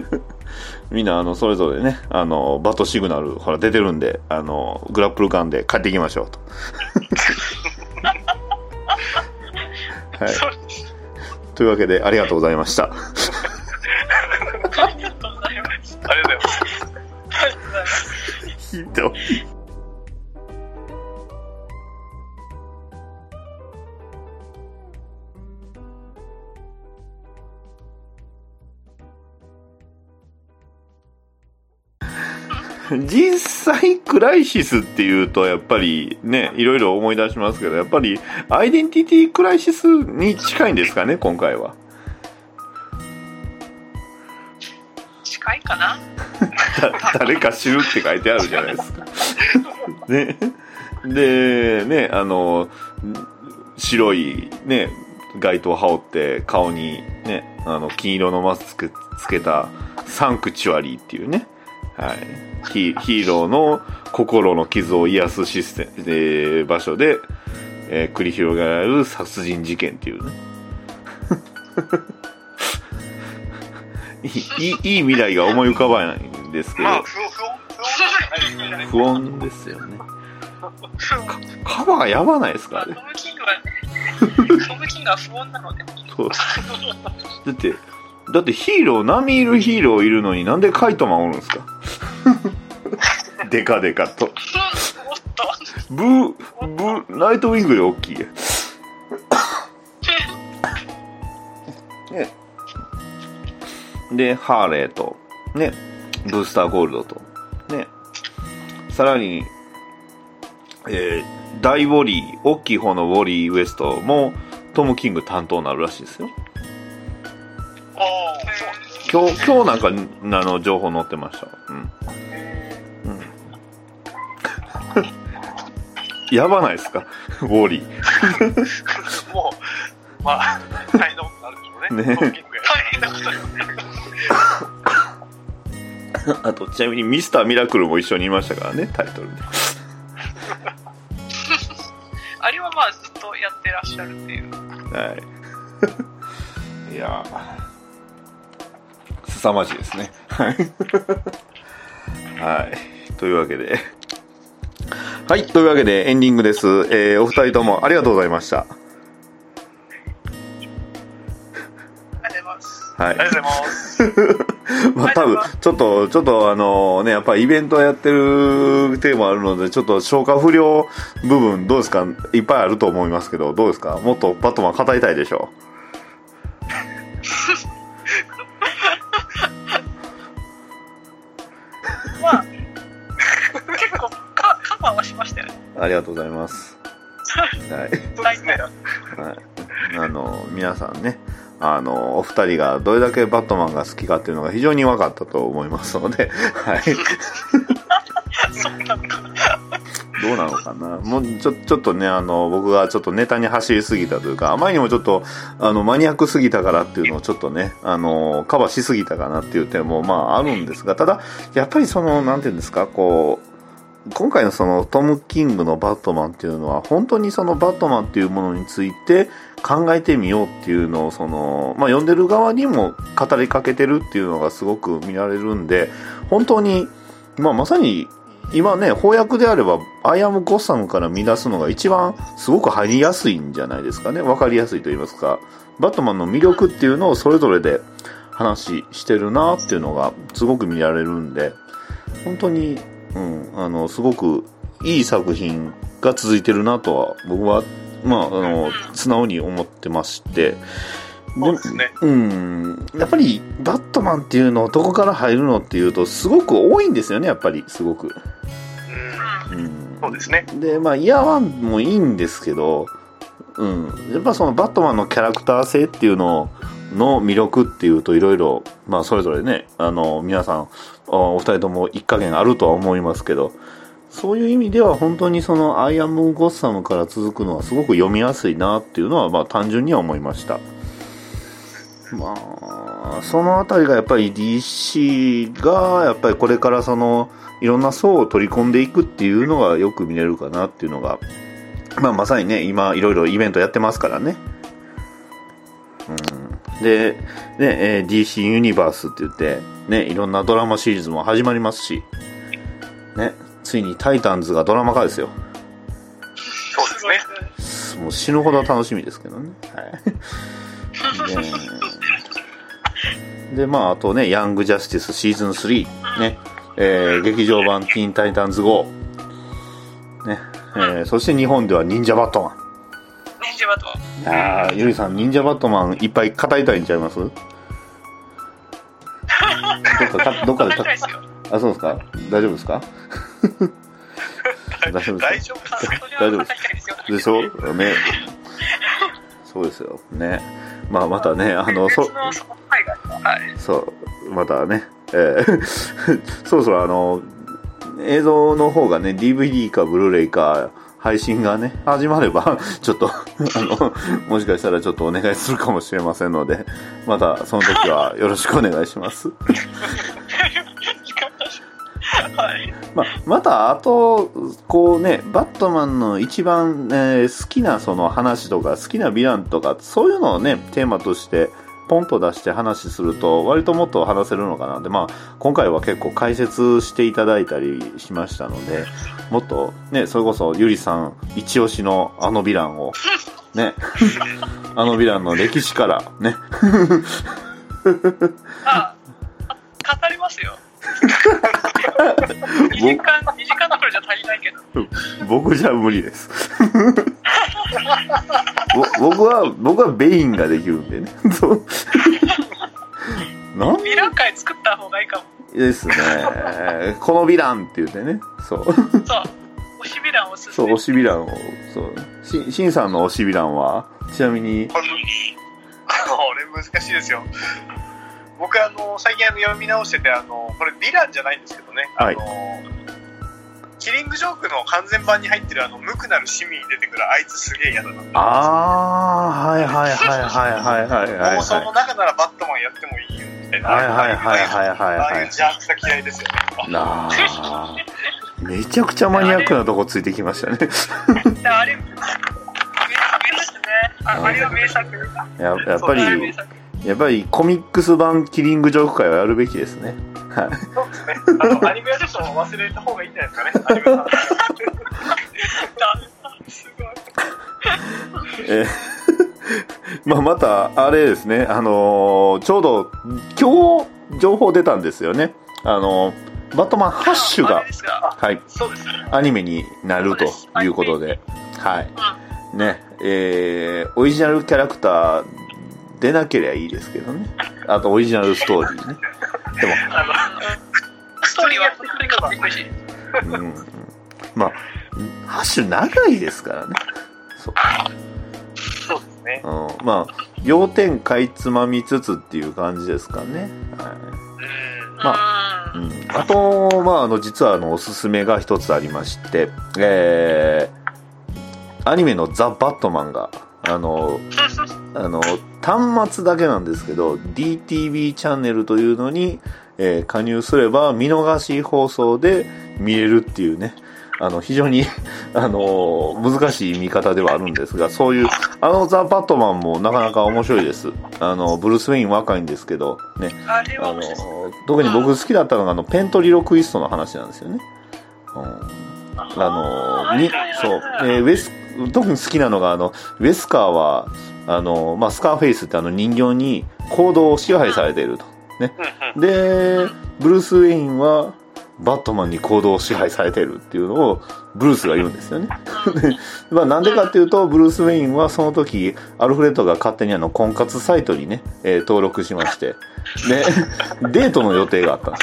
A: みんな、あの、それぞれね、あの、バットシグナル、ほら、出てるんで、あの、グラップルガンで帰っていきましょうと。はい。というわけで、ありがとうございました。ひどい。実際クライシスっていうとやっぱりねいろいろ思い出しますけどやっぱりアイデンティティクライシスに近いんですかね今回は
D: 近いかな？
A: だ誰か知るって書いてあるじゃないですか。ね。で、ね、あの、白いね、街灯羽織って顔にね、あの、金色のマスクつけたサンクチュアリーっていうね、はい。ヒヒーローの心の傷を癒すシステム、えー場所で、えー繰り広げられる殺人事件っていうね。い いい未来が思い浮かばないんですけど、
B: まあ、不穏、です
A: よね。カバーやばないですかあれ
D: ト。ム・キングはね、トム・キングは不穏なので、
A: そうだって、だってヒーロー、並みいるヒーローいるのになんでカイトマンおるんですか？デカデカと。ブー、ブー、ナイトウィングより大きい。で、ハーレーと、ね、ブースターゴールドと、ね。さらに、えー、大ウォリー、大きい方のウォリーウエストも、トム・キング担当になるらしいですよ。
B: ああ、
A: 今日、今日なんか、あの、情報載ってました。うん。うん。やばないですか？ウォーリー。
B: もう、まあ、大変ね。
D: 大変なことに
A: あと、ちなみにミスターミラクルも一緒にいましたからね、タイトルで。
D: あれはまあずっとやってらっしゃるっていう。
A: はい。いやー、凄まじいですね。はい。はい。というわけで。はい。というわけでエンディングです。えー、お二人ともありがとうございました。はい、
B: ありがとうございます。
A: まあ多分ちょっとちょっとあのねやっぱりイベントやってるテーマあるのでちょっと消化不良部分どうですか？いっぱいあると思いますけどどうですか？もっとバットマン語りたいでしょ？
D: う。まあ結構カカバーはしましたよね。
A: ありがとうございます。はい。はい。あの皆さんね。あのお二人がどれだけバットマンが好きかっていうのが非常に分かったと思いますので、はい、どうなのかな？もうちょちょっとねあの僕がちょっとネタに走りすぎたというかあまりにもちょっとあのマニアックすぎたからっていうのをちょっとねあのカバーしすぎたかなっていう点もまああるんですがただやっぱりそのなんていうんですかこう今回のそのトム・キングのバットマンっていうのは本当にそのバットマンっていうものについて考えてみようっていうのをその、まあ、読んでる側にも語りかけてるっていうのがすごく見られるんで本当に、まあ、まさに今ね翻訳であれば「アイアム・ゴッサム」から見出すのが一番すごく入りやすいんじゃないですかね。分かりやすいと言いますか。バットマンの魅力っていうのをそれぞれで話してるなっていうのがすごく見られるんで本当にうん、あの、すごくいい作品が続いてるなとは、僕は、まあ、あの、素直に思ってまして、
B: そうですね。
A: うん、やっぱり、バットマンっていうのをどこから入るのっていうと、すごく多いんですよね、やっぱり、すごく。
B: うん。
A: うん。
B: そうですね。
A: で、まあ、イヤーワンもいいんですけど、うん、やっぱそのバットマンのキャラクター性っていうのの魅力っていうといろいろ、まあそれぞれね、あの、皆さん、お二人とも一加減あるとは思いますけど、そういう意味では本当にそのアイアム・ゴッサムから続くのはすごく読みやすいなっていうのはまあ単純には思いました。まあ、そのあたりがやっぱり DC がやっぱりこれからそのいろんな層を取り込んでいくっていうのがよく見れるかなっていうのが、まあまさにね、今いろいろイベントやってますからね。うん、で、ね、えー DC ユニバースって言って、ね、いろんなドラマシリーズも始まりますし、ね、ついにタイタンズがドラマ化ですよ。
B: そうですね。
A: もう死ぬほど楽しみですけどね。はい。で、でまあ、あとね、ヤングジャスティスシーズン3、ね、えー劇場版ティーンタイタンズ号、ね、えーそして日本では忍者バットマン。
D: 忍者バト
A: いやーゆりさん、忍者バットマンいっぱい語りたいんちゃいます？どっかか、どっかでか。あ、そうですか？大丈夫ですか？大丈夫ですか？
B: 大丈夫です
D: で
A: しょ？ね。そうですよ。ね。まあ、またね、あの、そ。
D: そ
A: う、またね、えー そろそろあの、映像の方がね、DVD かブルーレイか、配信がね、始まれば、ちょっと、あの、もしかしたらちょっとお願いするかもしれませんので、またその時はよろしくお願いします。
D: はい。
A: まあ、また、あと、こうね、バットマンの一番、えー好きなその話とか、好きなヴィランとか、そういうのをね、テーマとして、ポンと出して話すると、割ともっと話せるのかなって、まあ、今回は結構解説していただいたりしましたので、もっと、ね、それこそ、ゆりさん、一押しのあのヴィランを、ね、あのヴィランの歴史から、ね、
D: あ、あ語りますよ。2時間、2時間どころじゃ足りないけど。
A: 僕じゃ無理です。ぼ僕は、僕はベインができるんでね。そう。なん？
D: ヴィラン界作った方がいいかも。
A: ですね。このヴィランって言ってね。そう。
D: そう。推しヴィランを進
A: そう、
D: め
A: 推しヴィランを。そう。し、しんさんの推しヴィランは？ちなみに、
B: これ難しいですよ。僕あの最近あの読み直しててあのこれヴィランじゃないんですけどね、
A: はい
B: あのキリングジョークの完全版に入ってるあの無垢なる市民に出てくるあいつすげえ嫌だな
A: あー、はいはいはいはいはいはいはい。
B: 妄想の中ならバットマンやってもいいよみたいな
A: はいはいはいはいはい
B: ああ
A: はい
B: いう邪悪さ嫌いですよね
A: なあ。めちゃくちゃマニアックなとこついてきましたね。
D: て。あれ、名作ですね。ああれは名作。
A: ややっぱ
D: あれは名
A: り、やっぱりコミックス版キリングジョーク会はやるべきですね。はい。
B: そうですねあのアニメはちょっと忘れた方がいいんじゃないですかねアニメは
D: すごい。
A: えー まあまた、あれですね、あのーちょうど今日情報出たんですよね。あのーバットマンハッシュがはい、
B: そうですね
A: アニメになるということで、はい。ね、えー、オリジナルキャラクター出なければいいですけどね。あとオリジナルストーリーね。でも、
D: ストーリーは本当に変わってくるし。
A: うんうんまあ、ハッシュ長いですからね。そう。
B: そうですね。
A: うん、まあ、要点かいつまみつつっていう感じですかね。はい。
B: うん。
A: ま
D: う
A: うんん、あと、まあ、あの、実はあの、おすすめが一つありまして、えー、アニメのザ・バットマンが、あの、あの、端末だけなんですけど、DTV チャンネルというのに、えー加入すれば見逃し放送で見れるっていうね、あの、非常に、あの、難しい見方ではあるんですが、そういう、あのザ・バットマンもなかなか面白いです。あの、ブルース・ウェイン若いんですけど、ね、
D: あ
A: の。特に僕好きだったのがあのペントリロクイストの話なんですよね。うん、あのにそう、えーウェス特に好きなのがあのウェスカーはあの、まあ、スカーフェイスってあの人形に行動を支配されていると。ね、でブルース・ウェインはバットマンに行動を支配されているっていうのをブルースが言うんですよね。でまあ、なんでかっていうとブルース・ウェインはその時アルフレッドが勝手にあの婚活サイトにね、えー登録しまして。でデートの予定があったんで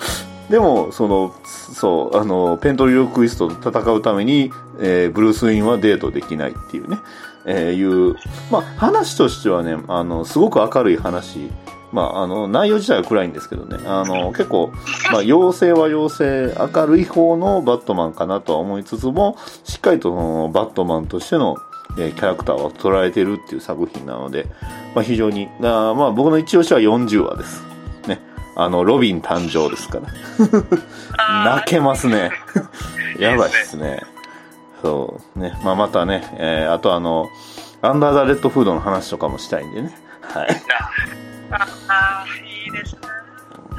A: すでもそのそうあのペントリロクイストと戦うために、えーブルース・ウェインはデートできないっていうね、えーいう、まあ、話としてはねあのすごく明るい話。まあ、あの内容自体は暗いんですけどね。あの結構、まあ、妖精は妖精明るい方のバットマンかなとは思いつつもしっかりとそのバットマンとしての、キャラクターを捉えてるっていう作品なので、まあ、非常にあまあ僕の一押しは40話です。あのロビン誕生ですから。泣けますね。やばいですね。そう。ね。まあまたね、えーあとあのアンダーザ・レッドフードの話とかもしたいんでね。はい。
D: ああーいいですね。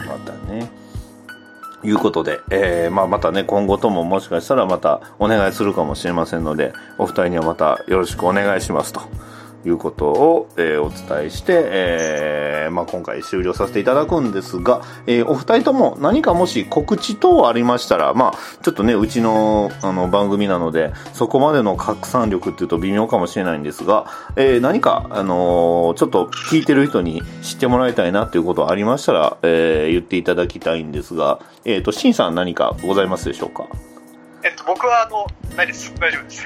A: またね。いうことで、えーまあ、またね、今後とももしかしたらまたお願いするかもしれませんので、お二人にはまたよろしくお願いしますということを、えーお伝えして、えーまあ、今回終了させていただくんですが、えーお二人とも何かもし告知等ありましたら、まあ、ちょっとね、うちのあの番組なので、そこまでの拡散力っていうと微妙かもしれないんですが、えー何か、あのーちょっと聞いてる人に知ってもらいたいなっていうことありましたら、えー言っていただきたいんですが、えっ、と、しんさん何かございますでしょうか？
B: えっと、僕は、あの、ないです。大丈夫です。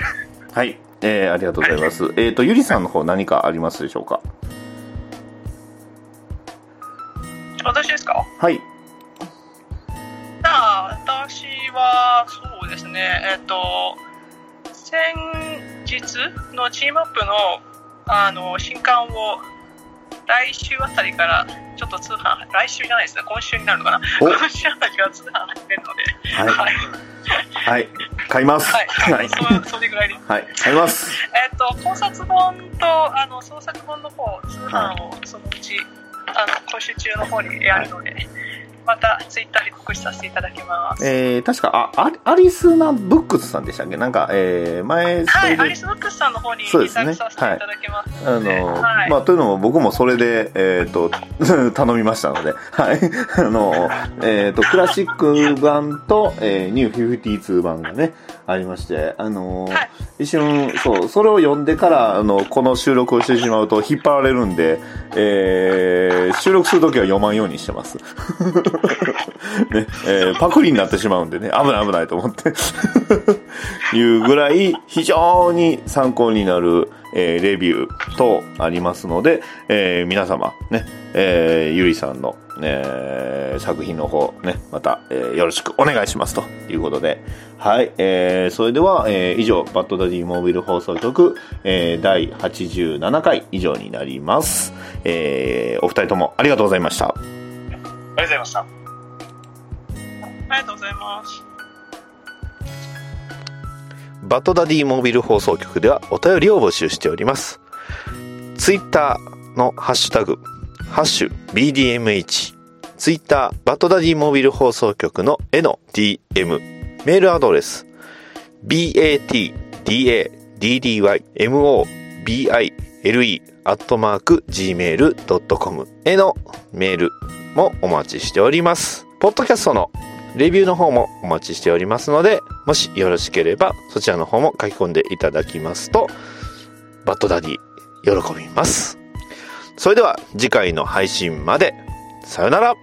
A: はい。えーありがとうございます。えっ、と、ゆりさんの方何かありますでしょうか？
D: 私ですか？
A: はい。
D: じゃあ、私は、そうですね、えっ、と、先日のチームアップの、あの、新刊を、来週あたりから、ちょっと通販、来週じゃないですね、今週になるのかな。
A: お
D: 今週あたりから通販始めるので、
A: はい。
D: はい。
A: はい。買います。
D: はい。
A: はい。
D: そそれぐらいで。
A: はい。買います。
D: えっ、と、考察本と、あの、創作本の方、通販をそのうち、あの、今週中の方にやるので、またツイッターで告知させていただきます。
A: えー、確か、あ、アアリスナブックスさんでしたっけ？なんか、えー、前、そ
D: はい、アリスブックスさんの方にリ
A: そうですね
D: サーチさせていただきます。
A: あの、
D: はい
A: まあ、というのも僕もそれで、えっ、と、頼みましたので、はい。あの、えっ、と、クラシック版と、えー、ニュー52版がね、ありまして、あの、
D: はい
A: 一瞬、そう、それを読んでから、あの、この収録をしてしまうと引っ張られるんで、えー、収録するときは読まんようにしてます。ね、えーパクリになってしまうんでね、危ない危ないと思って。いうぐらい非常に参考になる、えーレビューとありますので、えー皆様ね、えーゆりさんの、えー作品の方ね、また、えーよろしくお願いしますということで、はい、えーそれでは、えー以上、バッドダディモービル放送局、えー第87回以上になります。えーお二人ともありがとうございました。
B: ありがとうございました。
D: ありがとうございます。
A: バッドダディモービル放送局ではお便りを募集しております。ツイッターのハッシュタグ、ハッシュ BDMH、ツイッターバッドダディモービル放送局の絵の DM、メールアドレス、batdaddymobile アットマーク gmail.com へのメールもお待ちしております。ポッドキャストのレビューの方もお待ちしておりますので、もしよろしければそちらの方も書き込んでいただきますと、バッドダディ喜びます。それでは次回の配信まで、さよなら